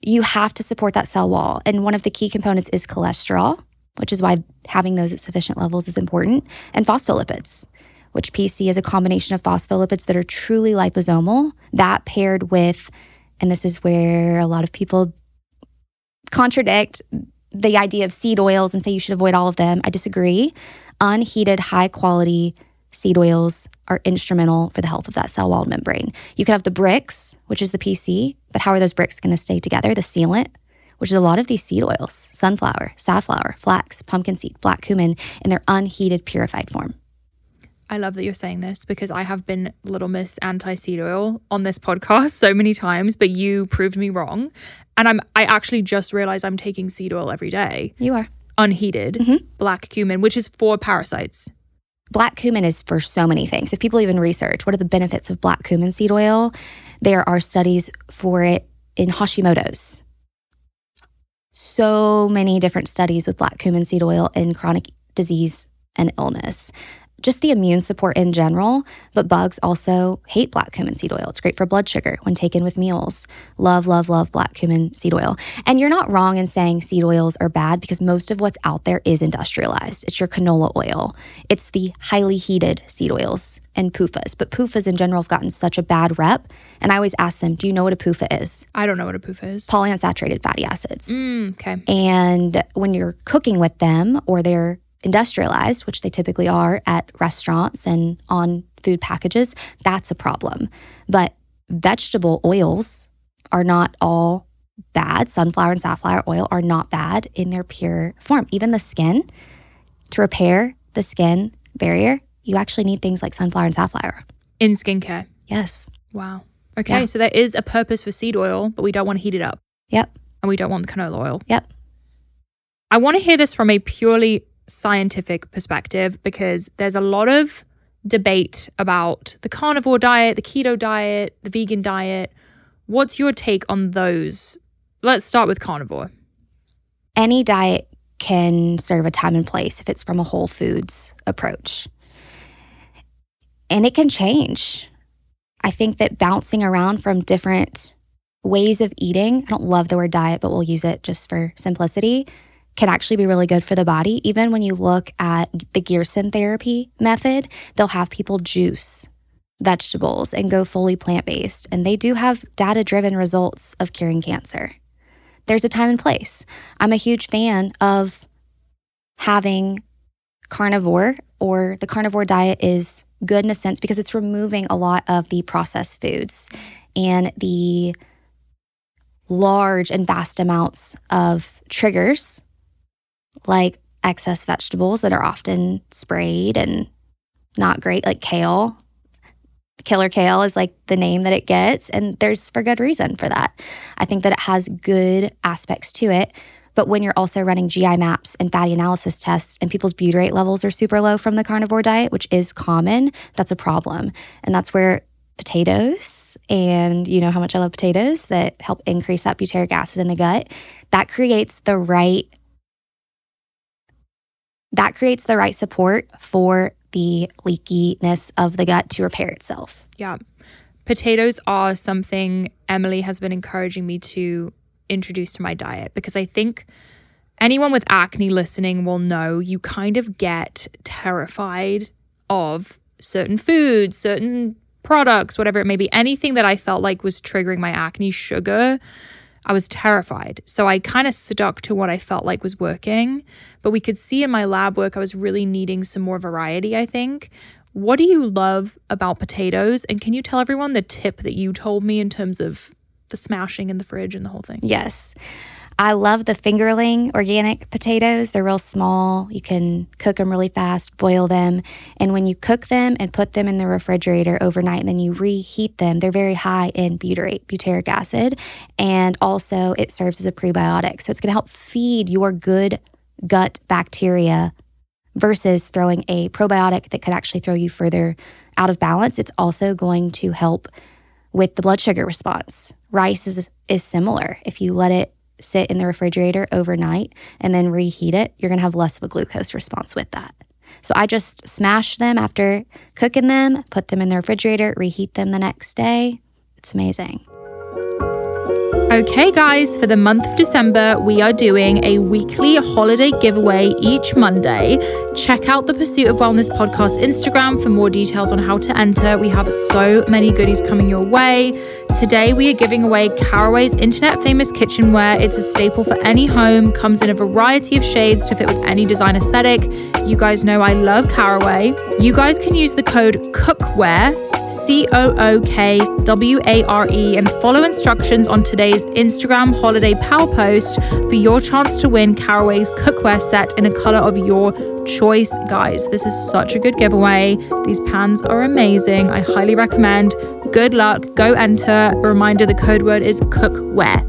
you have to support that cell wall. And one of the key components is cholesterol, which is why having those at sufficient levels is important, and phospholipids, which PC is a combination of phospholipids that are truly liposomal, that paired with, and this is where a lot of people contradict the idea of seed oils and say you should avoid all of them. I disagree. Unheated, high quality seed oils are instrumental for the health of that cell wall membrane. You could have the bricks, which is the PC, but how are those bricks going to stay together? The sealant, which is a lot of these seed oils sunflower, safflower, flax, pumpkin seed, black cumin in their unheated, purified form. I love that you're saying this because I have been Little Miss anti seed oil on this podcast so many times, but you proved me wrong. And I'm I actually just realized I'm taking seed oil every day, You are. unheated, Mhm. black cumin, which is for parasites. Black cumin is for so many things. If people even research what are the benefits of black cumin seed oil, there are studies for it in Hashimoto's. So many different studies with black cumin seed oil in chronic disease and illness. Just the immune support in general, but bugs also hate black cumin seed oil. It's great for blood sugar when taken with meals. Love, love, love black cumin seed oil. And you're not wrong in saying seed oils are bad because most of what's out there is industrialized. It's your canola oil, it's the highly heated seed oils and PUFAs. But PUFAs in general have gotten such a bad rep. And I always ask them, do you know what a PUFA is? I don't know what a poof is. Polyunsaturated fatty acids. Mm, okay. And when you're cooking with them or they're industrialized, which they typically are at restaurants and on food packages, that's a problem. But vegetable oils are not all bad. Sunflower and safflower oil are not bad in their pure form. Even the skin, to repair the skin barrier, you actually need things like sunflower and safflower. In skincare. Yes. Wow. Okay. Yeah. So there is a purpose for seed oil, but we don't want to heat it up Yep. and we don't want the canola oil. Yep. I want to hear this from a purely scientific perspective because there's a lot of debate about the carnivore diet, the keto diet, the vegan diet. What's your take on those? Let's start with carnivore. any diet can serve a time and place if it's from a whole foods approach. And it can change. I think that bouncing around from different ways of eating, I don't love the word diet, but we'll use it just for simplicity, can actually be really good for the body. Even when you look at the Gerson therapy method, they'll have people juice vegetables and go fully plant based. And they do have data driven results of curing cancer there's a time and place. I'm a huge fan of having carnivore or the carnivore diet is good in a sense because it's removing a lot of the processed foods and the large and vast amounts of triggers like excess vegetables that are often sprayed and not great like kale killer kale is like the name that it gets and there's for good reason for that i think that it has good aspects to it but when you're also running gi maps and fatty analysis tests and people's butyrate levels are super low from the carnivore diet which is common that's a problem and that's where potatoes, and you know how much I love potatoes that help increase that butyric acid in the gut. That creates the right that creates the right support for the leakiness of the gut to repair itself. Yeah. Potatoes are something Emily has been encouraging me to introduce to my diet because I think anyone with acne listening will know you kind of get terrified of certain foods, certain products, whatever it may be, anything that I felt like was triggering my acne, sugar. I was terrified. So I kind of stuck to what I felt like was working. But we could see in my lab work, I was really needing some more variety, I think. What do you love about potatoes? And can you tell everyone the tip that you told me in terms of the smashing in the fridge and the whole thing? Yes. I love the fingerling organic potatoes. They're real small. You can cook them really fast, boil them. And when you cook them and put them in the refrigerator overnight and then you reheat them, they're very high in butyrate, butyric acid. And also, it serves as a prebiotic. So it's going to help feed your good gut bacteria versus throwing a probiotic that could actually throw you further out of balance. It's also going to help with the blood sugar response. Rice is, is similar. If you let it sit in the refrigerator overnight and then reheat it, you're going to have less of a glucose response with that. So I just smash them after cooking them, put them in the refrigerator, reheat them the next day. It's amazing. Okay, guys, for the month of December, we are doing a weekly holiday giveaway each Monday. Check out the Pursuit of Wellness podcast Instagram for more details on how to enter. We have so many goodies coming your way. Today, we are giving away Caraway's internet famous kitchenware. It's a staple for any home, comes in a variety of shades to fit with any design aesthetic. You guys know I love Caraway. You guys can use the code COOKWARE C O O K W A R E, and follow instructions on today's Instagram holiday power post for your chance to win Caraway's cookware set in a color of your choice, guys. This is such a good giveaway. These pans are amazing. I highly recommend. Good luck. Go enter. A reminder the code word is cookware.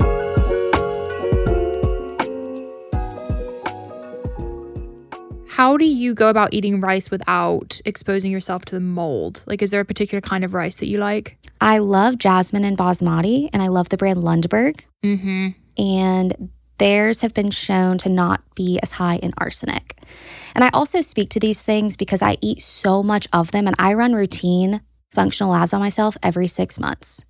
How do you go about eating rice without exposing yourself to the mold? Like, is there a particular kind of rice that you like? I love jasmine and basmati, and I love the brand Lundberg. Mm-hmm. And theirs have been shown to not be as high in arsenic. And I also speak to these things because I eat so much of them and I run routine functional labs on myself every six months.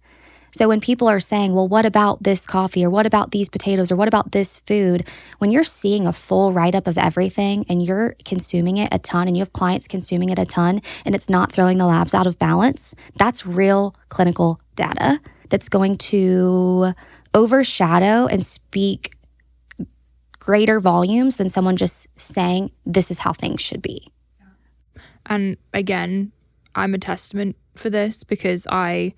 So when people are saying, well, what about this coffee or what about these potatoes or what about this food? When you're seeing a full write up of everything and you're consuming it a ton and you have clients consuming it a ton and it's not throwing the labs out of balance, that's real clinical data that's going to overshadow and speak greater volumes than someone just saying, this is how things should be. And again, I'm a testament for this because I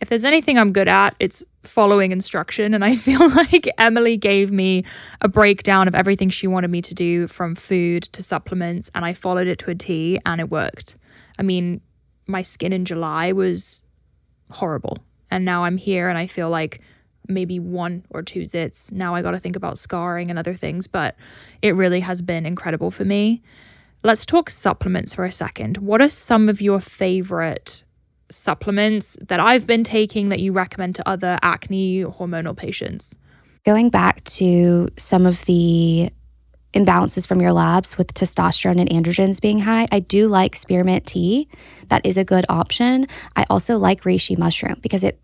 if there's anything I'm good at, it's following instruction. And I (laughs) feel like Emily gave me a breakdown of everything she wanted me to do from food to supplements, and I followed it to a T and it worked. I mean, my skin in July was horrible. And now I'm here and I feel like maybe one or two zits. Now I got to think about scarring and other things, but it really has been incredible for me. Let's talk supplements for a second. What are some of your favorite supplements that I've been taking that you recommend to other acne hormonal patients? Going back to some of the imbalances from your labs with testosterone and androgens being high, I do like spearmint tea. That is a good option. I also like reishi mushroom because it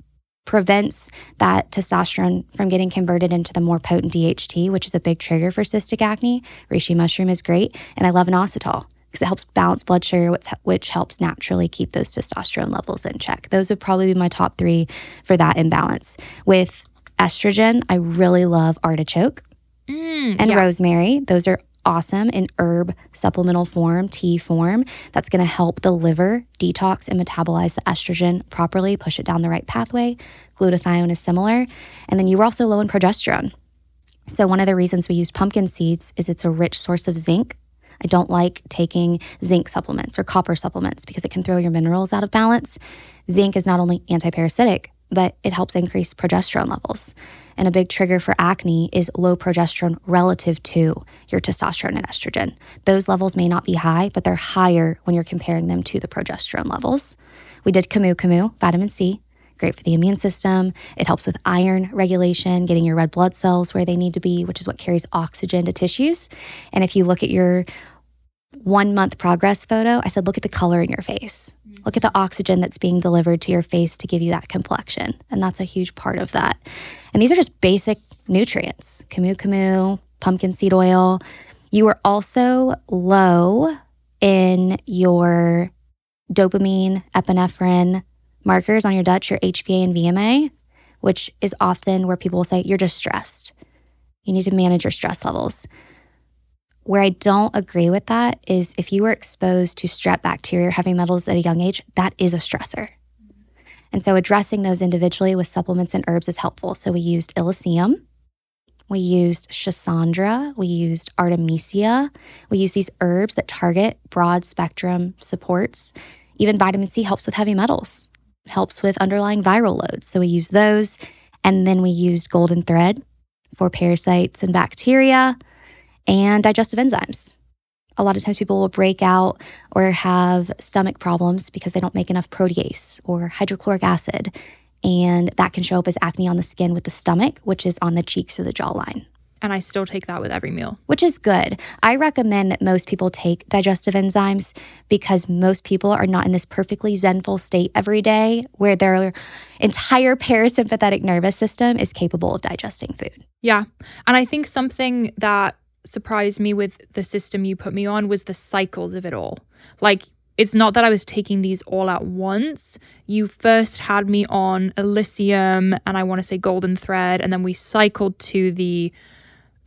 prevents that testosterone from getting converted into the more potent DHT, which is a big trigger for cystic acne. Reishi mushroom is great. And I love inositol because it helps balance blood sugar, which, which helps naturally keep those testosterone levels in check. Those would probably be my top three for that imbalance. With estrogen, I really love artichoke Mm, and yeah. rosemary. Those are awesome in herb supplemental form, tea form. That's going to help the liver detox and metabolize the estrogen properly, push it down the right pathway. Glutathione is similar. And then you were also low in progesterone. So, one of the reasons we use pumpkin seeds is it's a rich source of zinc. I don't like taking zinc supplements or copper supplements because it can throw your minerals out of balance. Zinc is not only antiparasitic, but it helps increase progesterone levels. And a big trigger for acne is low progesterone relative to your testosterone and estrogen. Those levels may not be high, but they're higher when you're comparing them to the progesterone levels. We did Camu Camu, vitamin C, great for the immune system. It helps with iron regulation, getting your red blood cells where they need to be, which is what carries oxygen to tissues. And if you look at your one month progress photo, I said, look at the color in your face. Look at the oxygen that's being delivered to your face to give you that complexion. And that's a huge part of that. And these are just basic nutrients Camu Camu, pumpkin seed oil. You are also low in your dopamine, epinephrine markers on your Dutch, your HVA and VMA, which is often where people will say, you're just stressed. You need to manage your stress levels. Where I don't agree with that is if you were exposed to strep bacteria or heavy metals at a young age, that is a stressor. And so addressing those individually with supplements and herbs is helpful. So we used Illicium, we used Schisandra, we used Artemisia. We use these herbs that target broad spectrum supports. Even vitamin C helps with heavy metals, helps with underlying viral loads. So we use those. And then we used golden thread for parasites and bacteria and digestive enzymes. A lot of times people will break out or have stomach problems because they don't make enough protease or hydrochloric acid. And that can show up as acne on the skin with the stomach, which is on the cheeks or the jawline, And I still take that with every meal. which is good. I recommend that most people take digestive enzymes because most people are not in this perfectly zenful state every day where their entire parasympathetic nervous system is capable of digesting food. Yeah. And I think something that surprised me with the system you put me on was the cycles of it all. Like, it's not that I was taking these all at once. You first had me on Illicium and I want to say Golden Thread, and then we cycled to the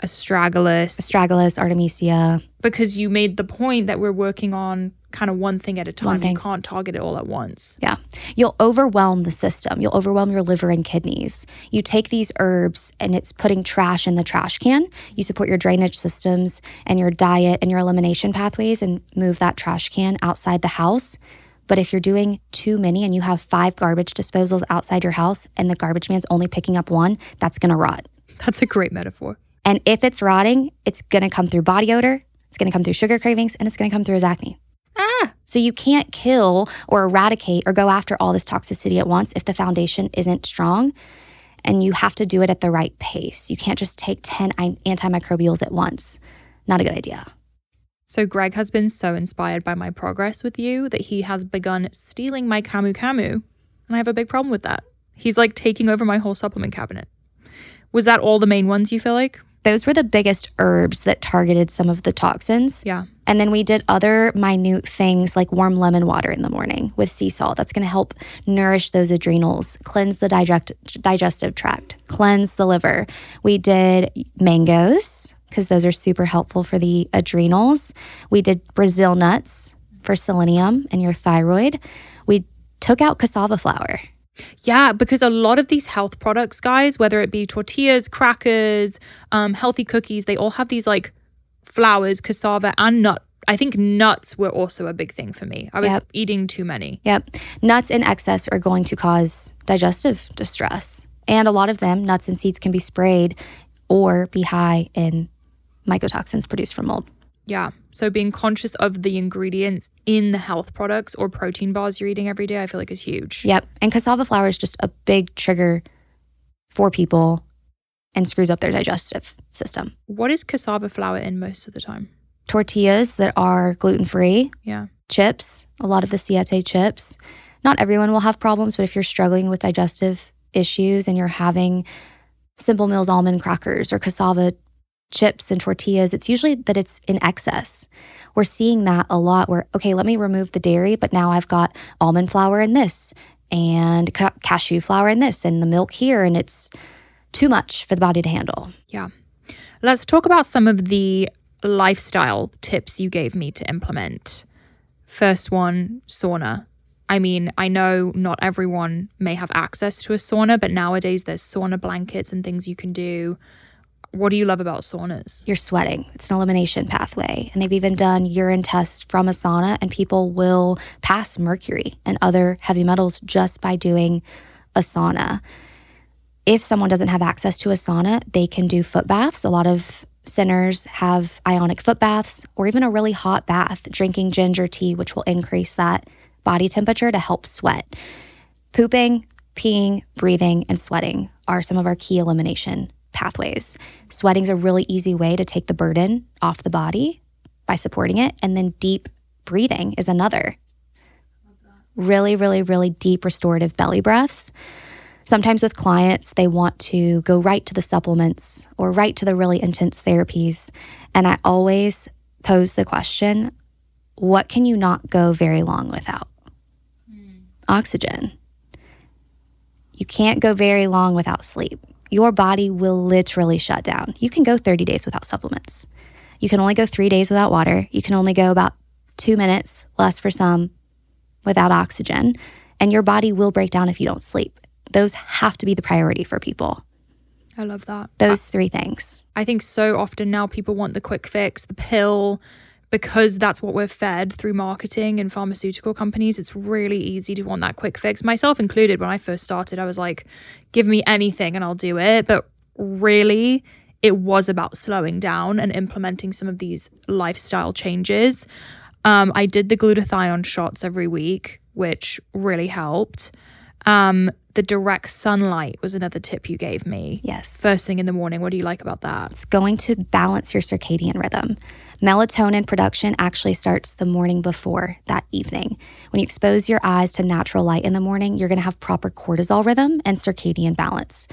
Astragalus Astragalus, Artemisia, because you made the point that we're working on kind of one thing at a time. You can't target it all at once. Yeah. You'll overwhelm the system. You'll overwhelm your liver and kidneys. You take these herbs and it's putting trash in the trash can. You support your drainage systems and your diet and your elimination pathways and move that trash can outside the house. But if you're doing too many and you have five garbage disposals outside your house and the garbage man's only picking up one, that's going to rot. That's a great metaphor. And if it's rotting, it's going to come through body odor, it's going to come through sugar cravings, and it's going to come through as acne. Ah, So you can't kill or eradicate or go after all this toxicity at once if the foundation isn't strong. And you have to do it at the right pace. You can't just take 10 antimicrobials at once. Not a good idea. So Greg has been so inspired by my progress with you that he has begun stealing my Camu Camu, and I have a big problem with that. He's like taking over my whole supplement cabinet. Was that all the main ones you feel like? Those were the biggest herbs that targeted some of the toxins. Yeah. And then we did other minute things like warm lemon water in the morning with sea salt. That's going to help nourish those adrenals, cleanse the digest- digestive tract, cleanse the liver. We did mangoes because those are super helpful for the adrenals. We did Brazil nuts for selenium and your thyroid. We took out cassava flour. Yeah, because a lot of these health products, guys, whether it be tortillas, crackers, um, healthy cookies, they all have these like flours, cassava, and nut. I think nuts were also a big thing for me. I was Yep. eating too many. Yep. Nuts in excess are going to cause digestive distress. And a lot of them, nuts and seeds, can be sprayed or be high in mycotoxins produced from mold. Yeah. So being conscious of the ingredients in the health products or protein bars you're eating every day, I feel like is huge. Yep. And cassava flour is just a big trigger for people and screws up their digestive system. What is cassava flour in most of the time? Tortillas that are gluten free, Yeah. chips, a lot of the Siete chips. Not everyone will have problems, but if you're struggling with digestive issues and you're having Simple Mills almond crackers or cassava chips and tortillas, it's usually that it's in excess. We're seeing that a lot where, okay, let me remove the dairy, but now I've got almond flour in this and ca- cashew flour in this and the milk here, and it's too much for the body to handle. Yeah. Let's talk about some of the lifestyle tips you gave me to implement. First one, sauna. I mean, I know not everyone may have access to a sauna, but nowadays there's sauna blankets and things you can do. What do you love about saunas? you're sweating. It's an elimination pathway. And they've even done urine tests from a sauna, and people will pass mercury and other heavy metals just by doing a sauna. If someone doesn't have access to a sauna, they can do foot baths. A lot of centers have ionic foot baths or even a really hot bath, drinking ginger tea, which will increase that body temperature to help sweat. Pooping, peeing, breathing, and sweating are some of our key elimination pathways. Sweating's a really easy way to take the burden off the body by supporting it. And then deep breathing is another. Really, really, really deep restorative belly breaths. Sometimes with clients, they want to go right to the supplements or right to the really intense therapies. And I always pose the question what can you not go very long without? Hmm. Oxygen. You can't go very long without sleep. Your body will literally shut down. You can go 30 days without supplements. You can only go three days without water. You can only go about two minutes, less for some, without oxygen. And your body will break down if you don't sleep. Those have to be the priority for people. I love that. Those three things. I think so often now people want the quick fix, the pill, because that's what we're fed through marketing and pharmaceutical companies. It's really easy to want that quick fix, myself included. When I first started, I was like, give me anything and I'll do it. But really, it was about slowing down and implementing some of these lifestyle changes. Um, I did the glutathione shots every week, which really helped. Um, the direct sunlight was another tip you gave me. Yes. First thing in the morning. What do you like about that? It's going to balance your circadian rhythm. Melatonin production actually starts the morning before that evening. When you expose your eyes to natural light in the morning, you're going to have proper cortisol rhythm and circadian balance.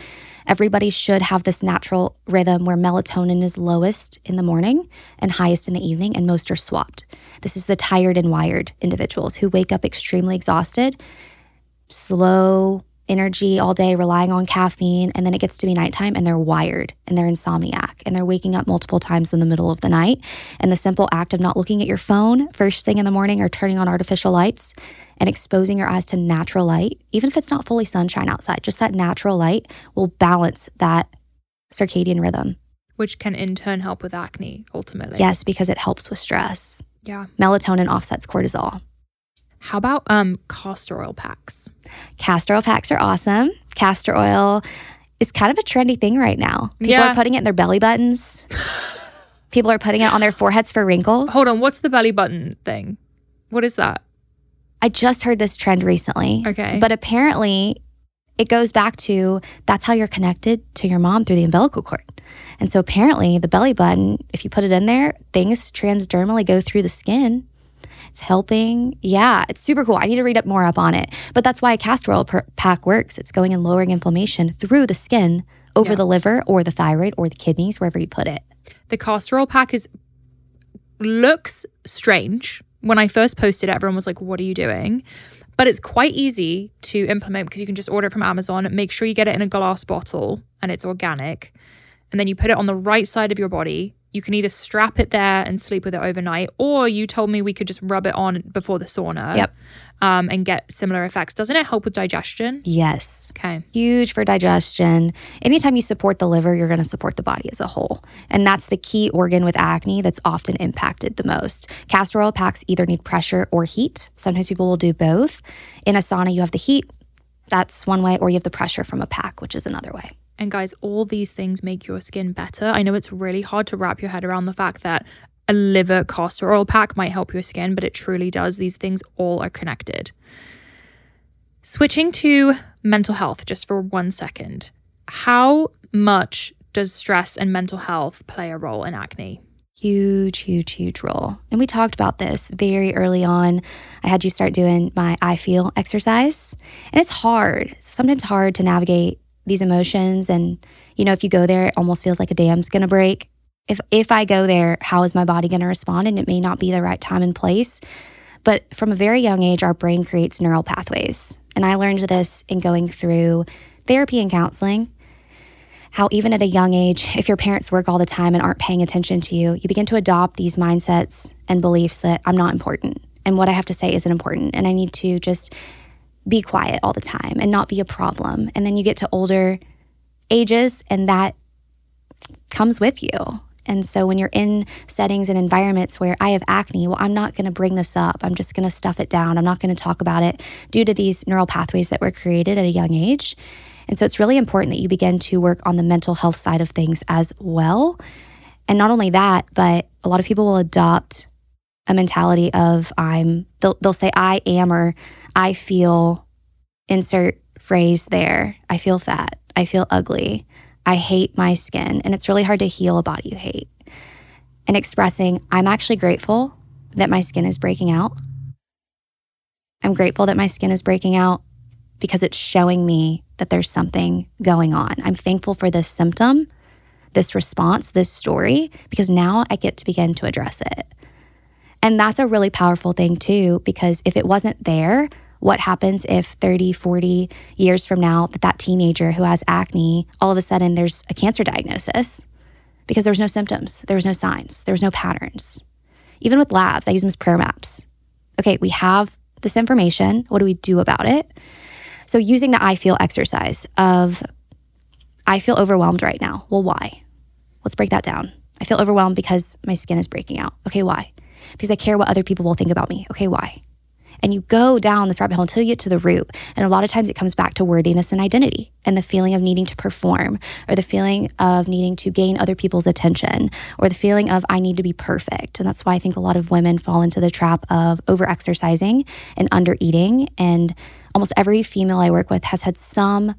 Everybody should have this natural rhythm where melatonin is lowest in the morning and highest in the evening, and most are swapped. This is the tired and wired individuals who wake up extremely exhausted, slow energy all day, relying on caffeine, and then it gets to be nighttime and they're wired and they're insomniac and they're waking up multiple times in the middle of the night. And the simple act of not looking at your phone first thing in the morning or turning on artificial lights and exposing your eyes to natural light, even if it's not fully sunshine outside, just that natural light will balance that circadian rhythm. Which can in turn help with acne ultimately. Yes, because it helps with stress. Yeah. Melatonin offsets cortisol. How about um castor oil packs? Castor oil packs are awesome. Castor oil is kind of a trendy thing right now. People Yeah. are putting it in their belly buttons. (laughs) People are putting it on their foreheads for wrinkles. Hold on, what's the belly button thing? What is that? I just heard this trend recently. Okay. But apparently, it goes back to that's how you're connected to your mom through the umbilical cord. And so apparently, the belly button, if you put it in there, things transdermally go through the skin. It's helping. Yeah, it's super cool. I need to read up more up on it. But that's why a castor oil per- pack works. It's going and lowering inflammation through the skin over Yeah. the liver or the thyroid or the kidneys, wherever you put it. The castor oil pack is looks strange. When I first posted it, everyone was like, What are you doing? But it's quite easy to implement because you can just order it from Amazon. Make sure you get it in a glass bottle and it's organic. And then you put it on the right side of your body. You can either strap it there and sleep with it overnight, or you told me we could just rub it on before the sauna Yep. um, and get similar effects. Doesn't it help with digestion? Yes. Okay. huge for digestion. Anytime you support the liver, you're going to support the body as a whole. And that's the key organ with acne that's often impacted the most. Castor oil packs either need pressure or heat. Sometimes people will do both. In a sauna, you have the heat. That's one way, or you have the pressure from a pack, which is another way. And guys, all these things make your skin better. I know it's really hard to wrap your head around the fact that a liver castor oil pack might help your skin, but it truly does. These things all are connected. Switching to mental health just for one second. How much does stress and mental health play a role in acne? Huge, huge, huge role. And we talked about this very early on. I had you start doing my I feel exercise. And it's hard, sometimes hard to navigate these emotions. And, you know, if you go there, it almost feels like a dam's gonna break. If if I go there, how is my body gonna respond? And it may not be the right time and place. But from a very young age, our brain creates neural pathways. And I learned this in going through therapy and counseling how even at a young age, if your parents work all the time and aren't paying attention to you, you begin to adopt these mindsets and beliefs that I'm not important and what I have to say isn't important and I need to just be quiet all the time and not be a problem. And then you get to older ages and that comes with you. And so when you're in settings and environments where I have acne, well, I'm not going to bring this up. I'm just going to stuff it down. I'm not going to talk about it due to these neural pathways that were created at a young age. And so it's really important that you begin to work on the mental health side of things as well. And not only that, but a lot of people will adopt a mentality of I'm they'll they'll say I am or I feel insert phrase there. I feel fat. I feel ugly. I hate my skin. And it's really hard to heal a body you hate. And expressing, I'm actually grateful that my skin is breaking out. I'm grateful that my skin is breaking out because it's showing me that there's something going on. I'm thankful for this symptom, this response, this story, because now I get to begin to address it. And that's a really powerful thing, too, because if it wasn't there, what happens if 30, 40 years from now that that teenager who has acne, all of a sudden there's a cancer diagnosis because there was no symptoms, there was no signs, there was no patterns. Even with labs, I use them as prayer maps. Okay, we have this information. What do we do about it? So using the I feel exercise of I feel overwhelmed right now. Well, why? Let's break that down. I feel overwhelmed because my skin is breaking out. Okay, why? Because I care what other people will think about me. Okay, why? And you go down this rabbit hole until you get to the root. And a lot of times it comes back to worthiness and identity and the feeling of needing to perform or the feeling of needing to gain other people's attention or the feeling of I need to be perfect. And that's why I think a lot of women fall into the trap of over exercising and under eating. And almost every female I work with has had some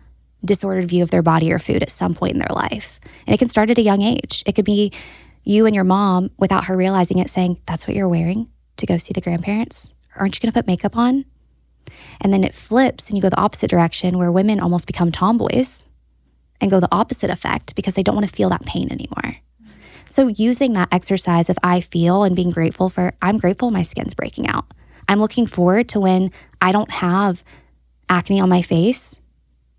disordered view of their body or food at some point in their life. And it can start at a young age. It could be you and your mom, without her realizing it, saying, That's what you're wearing to go see the grandparents aren't you going to put makeup on? And then it flips and you go the opposite direction where women almost become tomboys and go the opposite effect because they don't want to feel that pain anymore. So, using that exercise of I feel and being grateful for, I'm grateful my skin's breaking out. I'm looking forward to when I don't have acne on my face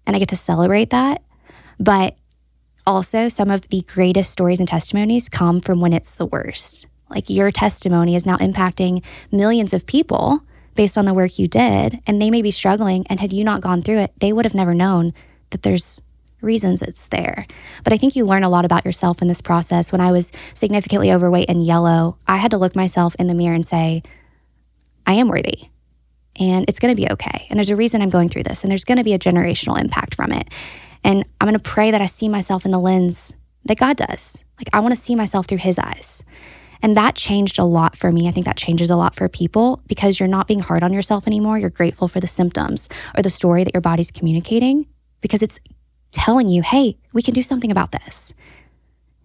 and I get to celebrate that. But also, some of the greatest stories and testimonies come from when it's the worst. Like your testimony is now impacting millions of people based on the work you did, and they may be struggling. And had you not gone through it, they would have never known that there's reasons it's there. But I think you learn a lot about yourself in this process. When I was significantly overweight and yellow, I had to look myself in the mirror and say, I am worthy and it's going to be okay. And there's a reason I'm going through this, and there's going to be a generational impact from it. And I'm going to pray that I see myself in the lens that God does. Like, I want to see myself through His eyes. And that changed a lot for me. I think that changes a lot for people because you're not being hard on yourself anymore. You're grateful for the symptoms or the story that your body's communicating because it's telling you, hey, we can do something about this.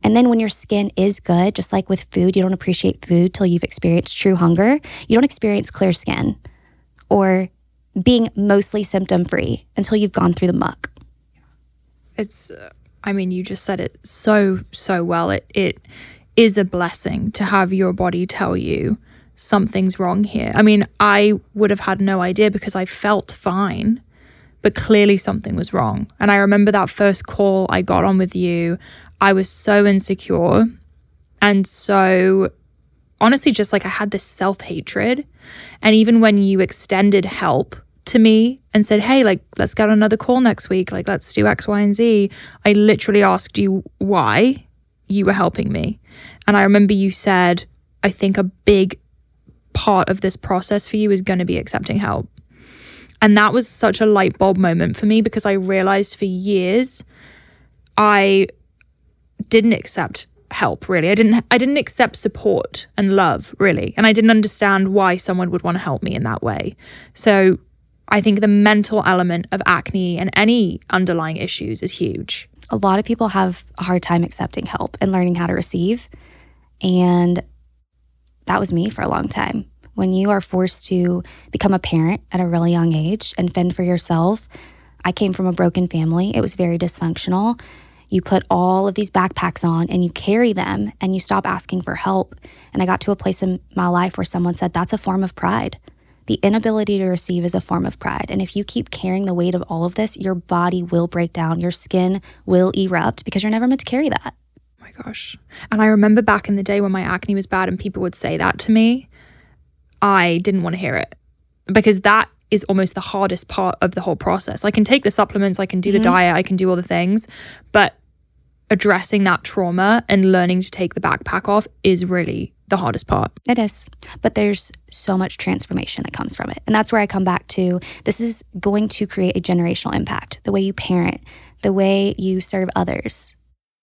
And then when your skin is good, just like with food, you don't appreciate food till you've experienced true hunger. You don't experience clear skin or being mostly symptom free until you've gone through the muck. It's, uh, I mean, you just said it so, so well. It, it, is a blessing to have your body tell you something's wrong here. I mean, I would have had no idea because I felt fine, but clearly something was wrong. And I remember that first call I got on with you, I was so insecure and so honestly just like I had this self-hatred. And even when you extended help to me and said, "Hey, like let's get another call next week. Like let's do X, Y, and Z," I literally asked you why you were helping me. And I remember you said, I think a big part of this process for you is going to be accepting help. And that was such a light bulb moment for me because I realized for years I didn't accept help really. I didn't I didn't accept support and love really. And I didn't understand why someone would want to help me in that way. So I think the mental element of acne and any underlying issues is huge a lot of people have a hard time accepting help and learning how to receive. And that was me for a long time. When you are forced to become a parent at a really young age and fend for yourself, I came from a broken family. It was very dysfunctional. You put all of these backpacks on and you carry them and you stop asking for help. And I got to a place in my life where someone said, That's a form of pride. The inability to receive is a form of pride. And if you keep carrying the weight of all of this, your body will break down, your skin will erupt because you're never meant to carry that. Oh my gosh. And I remember back in the day when my acne was bad and people would say that to me, I didn't want to hear it because that is almost the hardest part of the whole process. I can take the supplements, I can do mm-hmm. the diet, I can do all the things, but addressing that trauma and learning to take the backpack off is really the hardest part. It is. But there's so much transformation that comes from it. And that's where I come back to this is going to create a generational impact. The way you parent, the way you serve others,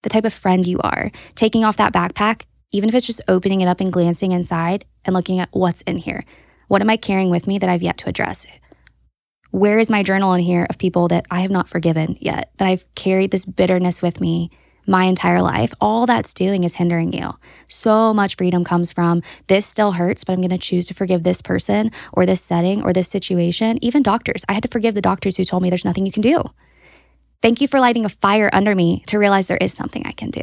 the type of friend you are. Taking off that backpack even if it's just opening it up and glancing inside and looking at what's in here. What am I carrying with me that I've yet to address? Where is my journal in here of people that I have not forgiven yet, that I've carried this bitterness with me my entire life? All that's doing is hindering you. So much freedom comes from this still hurts, but I'm going to choose to forgive this person or this setting or this situation. Even doctors. I had to forgive the doctors who told me there's nothing you can do. Thank you for lighting a fire under me to realize there is something I can do.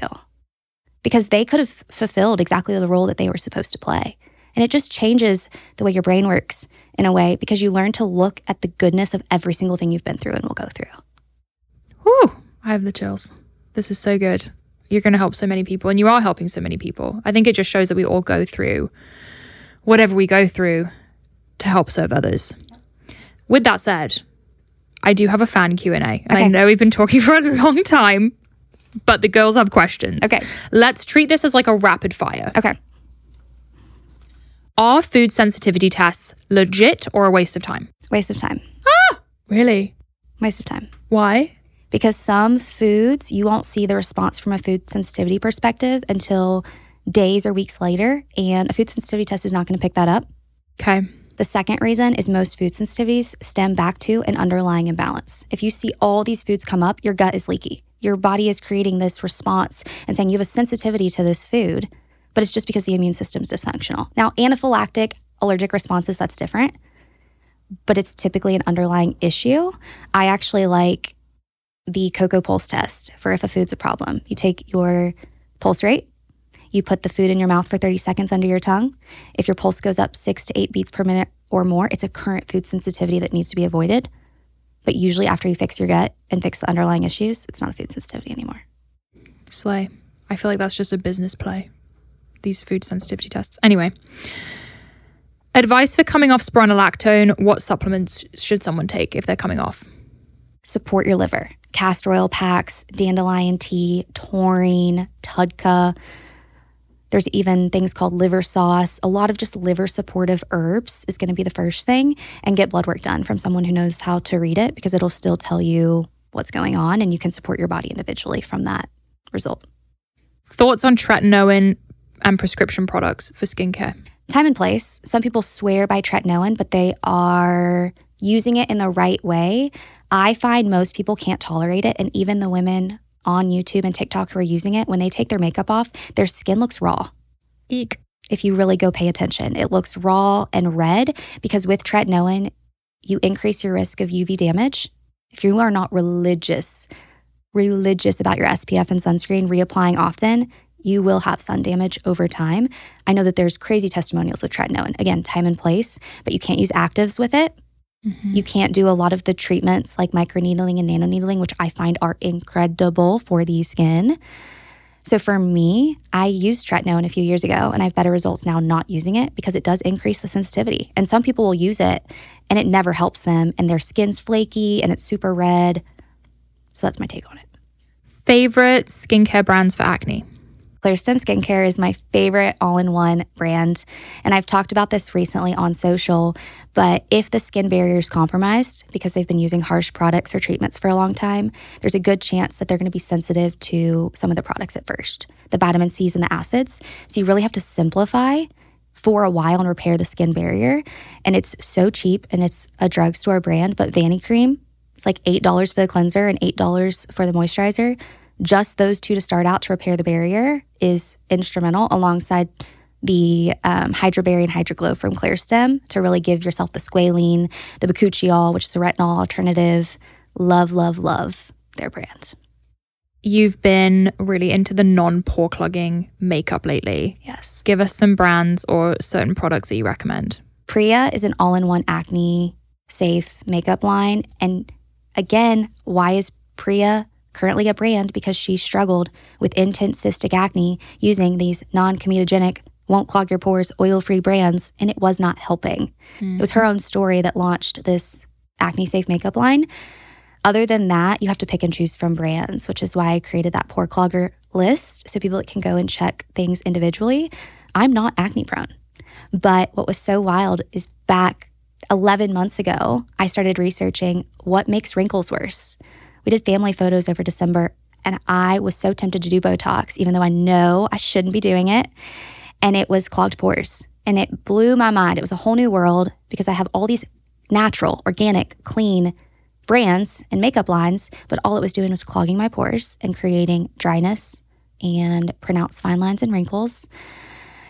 Because they could have fulfilled exactly the role that they were supposed to play. And it just changes the way your brain works in a way because you learn to look at the goodness of every single thing you've been through and will go through. Whew, I have the chills. This is so good. You're going to help so many people, and you are helping so many people. I think it just shows that we all go through whatever we go through to help serve others. With that said, I do have a fan Q and A, and I know we've been talking (laughs) for a long time, but the girls have questions. Okay. let's treat this as like a rapid fire. Okay. Are food sensitivity tests legit or a waste of time? Waste of time. Ah, really? Waste of time. Why? Because some foods, you won't see the response from a food sensitivity perspective until days or weeks later. And a food sensitivity test is not going to pick that up. Okay. The second reason is most food sensitivities stem back to an underlying imbalance. If you see all these foods come up, your gut is leaky. Your body is creating this response and saying you have a sensitivity to this food, but it's just because the immune system is dysfunctional. Now, anaphylactic allergic responses, that's different, but it's typically an underlying issue. I actually like the Coca Pulse test for if a food's a problem. You take your pulse rate, you put the food in your mouth for 30 seconds under your tongue. If your pulse goes up six to eight beats per minute or more, it's a current food sensitivity that needs to be avoided. But usually, after you fix your gut and fix the underlying issues, it's not a food sensitivity anymore. Slay. I feel like that's just a business play. These food sensitivity tests. Anyway. Advice for coming off spironolactone. What supplements should someone take if they're coming off? Support your liver. Castor oil packs, dandelion tea, taurine, TUDCA. There's even things called liver sauce. A lot of just liver supportive herbs is going to be the first thing, and get blood work done from someone who knows how to read it because it'll still tell you what's going on, and you can support your body individually from that result. Thoughts on tretinoin and prescription products for skincare? Time and place. Some people swear by tretinoin, but they are using it in the right way. I find most people can't tolerate it. And even the women on YouTube and TikTok who are using it, when they take their makeup off, their skin looks raw. Eek. If you really go pay attention, it looks raw and red because with tretinoin, you increase your risk of UV damage. If you are not religious, religious about your SPF and sunscreen, reapplying often, you will have sun damage over time. I know that there's crazy testimonials with tretinoin. Again, time and place, but you can't use actives with it. You mm-hmm. can't do a lot of the treatments like microneedling and nanoneedling, which I find are incredible for the skin. So for me, I used tretinoin a few years ago and I have better results now not using it because it does increase the sensitivity. And some people will use it and it never helps them and their skin's flaky and it's super red. So that's my take on it. Favorite skincare brands for acne? Clearstem Skincare is my favorite all in one brand. And I've talked about this recently on social. But if the skin barrier is compromised because they've been using harsh products or treatments for a long time, there's a good chance that they're going to be sensitive to some of the products at first the vitamin C's and the acids. So you really have to simplify for a while and repair the skin barrier. And it's so cheap and it's a drugstore brand, but Vanicream, it's like $8 for the cleanser and $8 for the moisturizer just those two to start out to repair the barrier is instrumental alongside the um, Hydraberry and Hydraglow from Clearstem to really give yourself the squalene, the bakuchiol, which is a retinol alternative. Love, love, love their brand. You've been really into the non pore clogging makeup lately. Yes. Give us some brands or certain products that you recommend. Priia is an all in one acne safe makeup line. And again, why is Priia currently a brand? Because she struggled with intense cystic acne using these non comedogenic, won't clog your pores, oil free brands, and it was not helping. It was her own story that launched this acne safe makeup line. Other than that, you have to pick and choose from brands, which is why I created that pore clogger list so people can go and check things individually. I'm not acne prone. But what was so wild is back 11 months ago, I started researching what makes wrinkles worse. We did family photos over December. and I was so tempted to do Botox, even though I know I shouldn't be doing it. And it was clogged pores. And it blew my mind. It was a whole new world because I have all these natural, organic, clean brands and makeup lines, but all it was doing was clogging my pores and creating dryness and pronounced fine lines and wrinkles.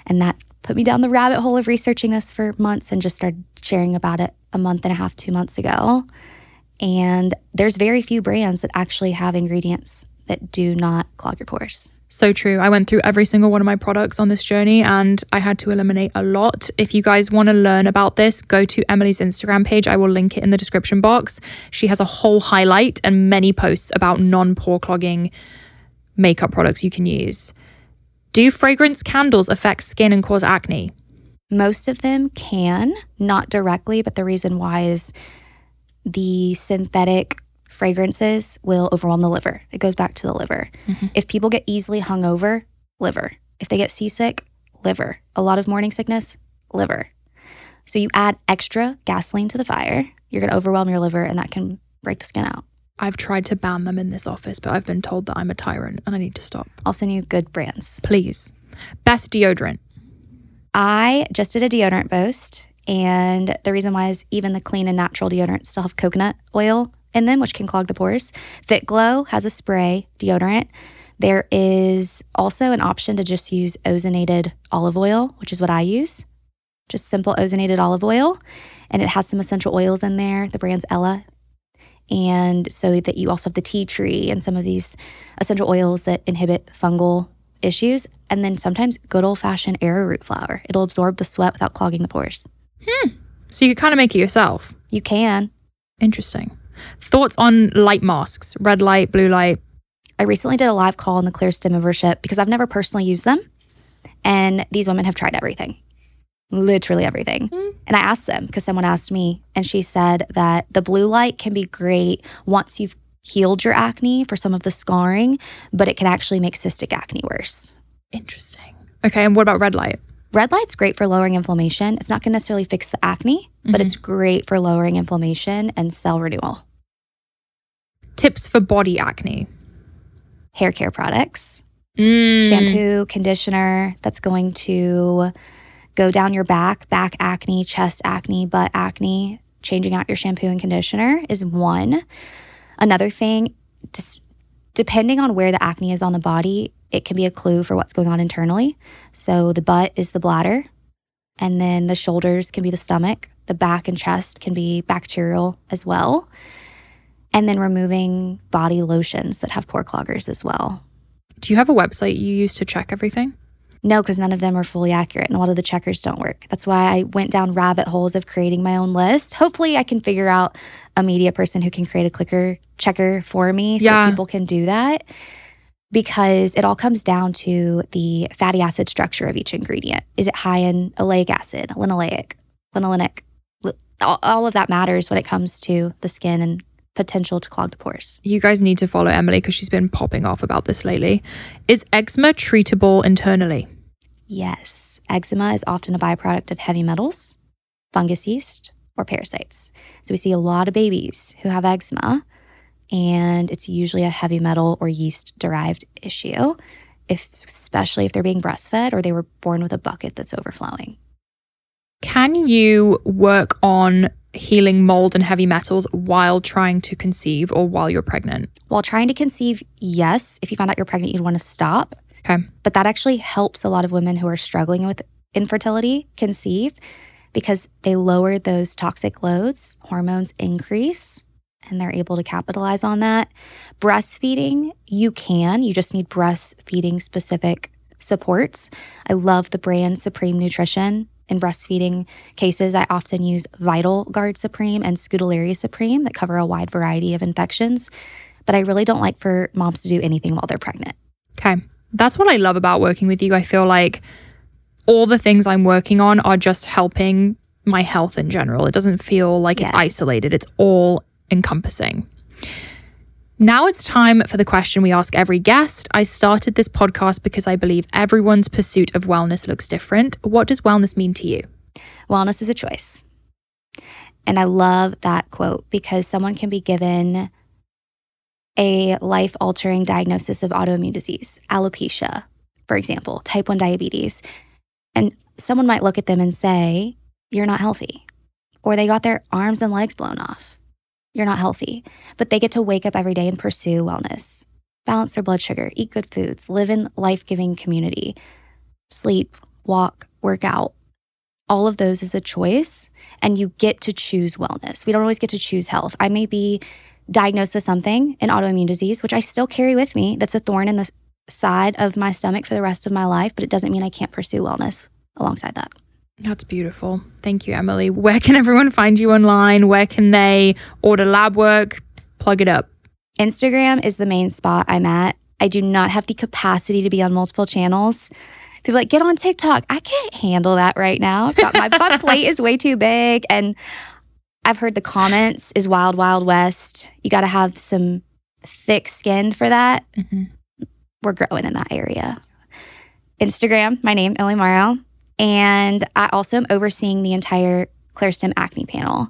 And that put me down the rabbit hole of researching this for months and just started sharing about it a month and a half, two months ago. And there's very few brands that actually have ingredients that do not clog your pores. So true. I went through every single one of my products on this journey and I had to eliminate a lot. If you guys want to learn about this, go to Emily's Instagram page. I will link it in the description box. She has a whole highlight and many posts about non pore clogging makeup products you can use. Do fragrance candles affect skin and cause acne? Most of them can, not directly, but the reason why is the synthetic fragrances will overwhelm the liver. It goes back to the liver. Mm-hmm. If people get easily hungover, liver. If they get seasick, liver. A lot of morning sickness, liver. So you add extra gasoline to the fire, you're going to overwhelm your liver and that can break the skin out. I've tried to ban them in this office, but I've been told that I'm a tyrant and I need to stop. I'll send you good brands. Please. Best deodorant. I just did a deodorant boast, and the reason why is even the clean and natural deodorants still have coconut oil in them, which can clog the pores. Fit Glow has a spray deodorant. There is also an option to just use ozonated olive oil, which is what I use. Just simple ozonated olive oil. And it has some essential oils in there. The brand's Ella. And so that you also have the tea tree and some of these essential oils that inhibit fungal issues. And then sometimes good old fashioned arrowroot flour. It'll absorb the sweat without clogging the pores. Hmm. So you can kind of make it yourself. You can. Interesting. Thoughts on light masks, red light, blue light? I recently did a live call on the ClearStem membership because I've never personally used them. And these women have tried everything, literally everything. Mm. And I asked them because someone asked me, and she said that the blue light can be great once you've healed your acne for some of the scarring, but it can actually make cystic acne worse. Interesting. Okay. And what about red light? Red light's great for lowering inflammation. It's not going to necessarily fix the acne, mm-hmm. but it's great for lowering inflammation and cell renewal. Tips for body acne hair care products, mm. shampoo, conditioner that's going to go down your back, back acne, chest acne, butt acne. Changing out your shampoo and conditioner is one. Another thing, just depending on where the acne is on the body, it can be a clue for what's going on internally. So the butt is the bladder, and then the shoulders can be the stomach, the back and chest can be bacterial as well. And then removing body lotions that have pore cloggers as well. Do you have a website you use to check everything? No, because none of them are fully accurate and a lot of the checkers don't work. That's why I went down rabbit holes of creating my own list. Hopefully, I can figure out a media person who can create a clicker checker for me so yeah. people can do that because it all comes down to the fatty acid structure of each ingredient. Is it high in oleic acid, linoleic, linolenic? All, of that matters when it comes to the skin and potential to clog the pores. You guys need to follow Emily because she's been popping off about this lately. Is eczema treatable internally? Yes. Eczema is often a byproduct of heavy metals, fungus yeast, or parasites. So we see a lot of babies who have eczema and it's usually a heavy metal or yeast derived issue, if, especially if they're being breastfed or they were born with a bucket that's overflowing. Can you work on healing mold and heavy metals while trying to conceive or while you're pregnant? While trying to conceive, yes. If you find out you're pregnant, you'd want to stop. Okay. But that actually helps a lot of women who are struggling with infertility conceive because they lower those toxic loads, hormones increase, and they're able to capitalize on that. Breastfeeding, you can, you just need breastfeeding specific supports. I love the brand Supreme Nutrition. In breastfeeding cases, I often use Vital Guard Supreme and Scutellaria Supreme that cover a wide variety of infections. But I really don't like for moms to do anything while they're pregnant. Okay. That's what I love about working with you. I feel like all the things I'm working on are just helping my health in general. It doesn't feel like it's isolated, it's all encompassing. Now it's time for the question we ask every guest. I started this podcast because I believe everyone's pursuit of wellness looks different. What does wellness mean to you? Wellness is a choice. And I love that quote because someone can be given a life altering diagnosis of autoimmune disease, alopecia, for example, type 1 diabetes. And someone might look at them and say, You're not healthy. Or they got their arms and legs blown off. You're not healthy. But they get to wake up every day and pursue wellness, balance their blood sugar, eat good foods, live in life giving community, sleep, walk, work out. All of those is a choice, and you get to choose wellness. We don't always get to choose health. I may be diagnosed with something, an autoimmune disease, which I still carry with me, that's a thorn in the side of my stomach for the rest of my life, but it doesn't mean I can't pursue wellness alongside that. That's beautiful. Thank you, Emily. Where can everyone find you online? Where can they order lab work? Plug it up. Instagram is the main spot I'm at. I do not have the capacity to be on multiple channels. People are like, get on TikTok. I can't handle that right now. Got my, my (laughs) plate is way too big. And I've heard the comments is wild, wild west. You got to have some thick skin for that. Mhm. We're growing in that area. Instagram, my name, Emily Morrow. And I also am overseeing the entire Clearstem acne panel,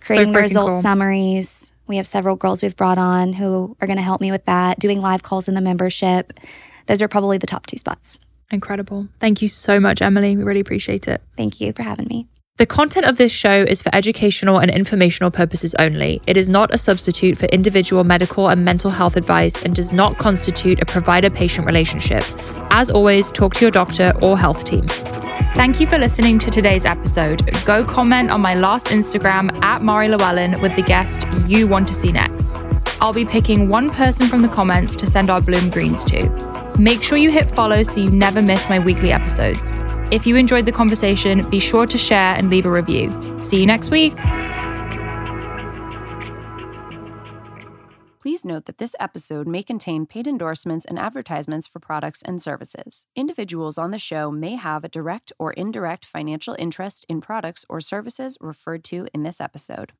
creating the freaking result cool. summaries. We have several girls we've brought on who are going to help me with that, doing live calls in the membership. Those are probably the top two spots. Incredible. Thank you so much, Emily. We really appreciate it. Thank you for having me. The content of this show is for educational and informational purposes only. It is not a substitute for individual medical and mental health advice and does not constitute a provider patient relationship. As always, talk to your doctor or health team. Thank you for listening to today's episode. Go comment on my last Instagram at Mari Llewellyn with the guest you want to see next. I'll be picking one person from the comments to send our Bloom Greens to. Make sure you hit follow so you never miss my weekly episodes. If you enjoyed the conversation, be sure to share and leave a review. See you next week. Please note that this episode may contain paid endorsements and advertisements for products and services. Individuals on the show may have a direct or indirect financial interest in products or services referred to in this episode.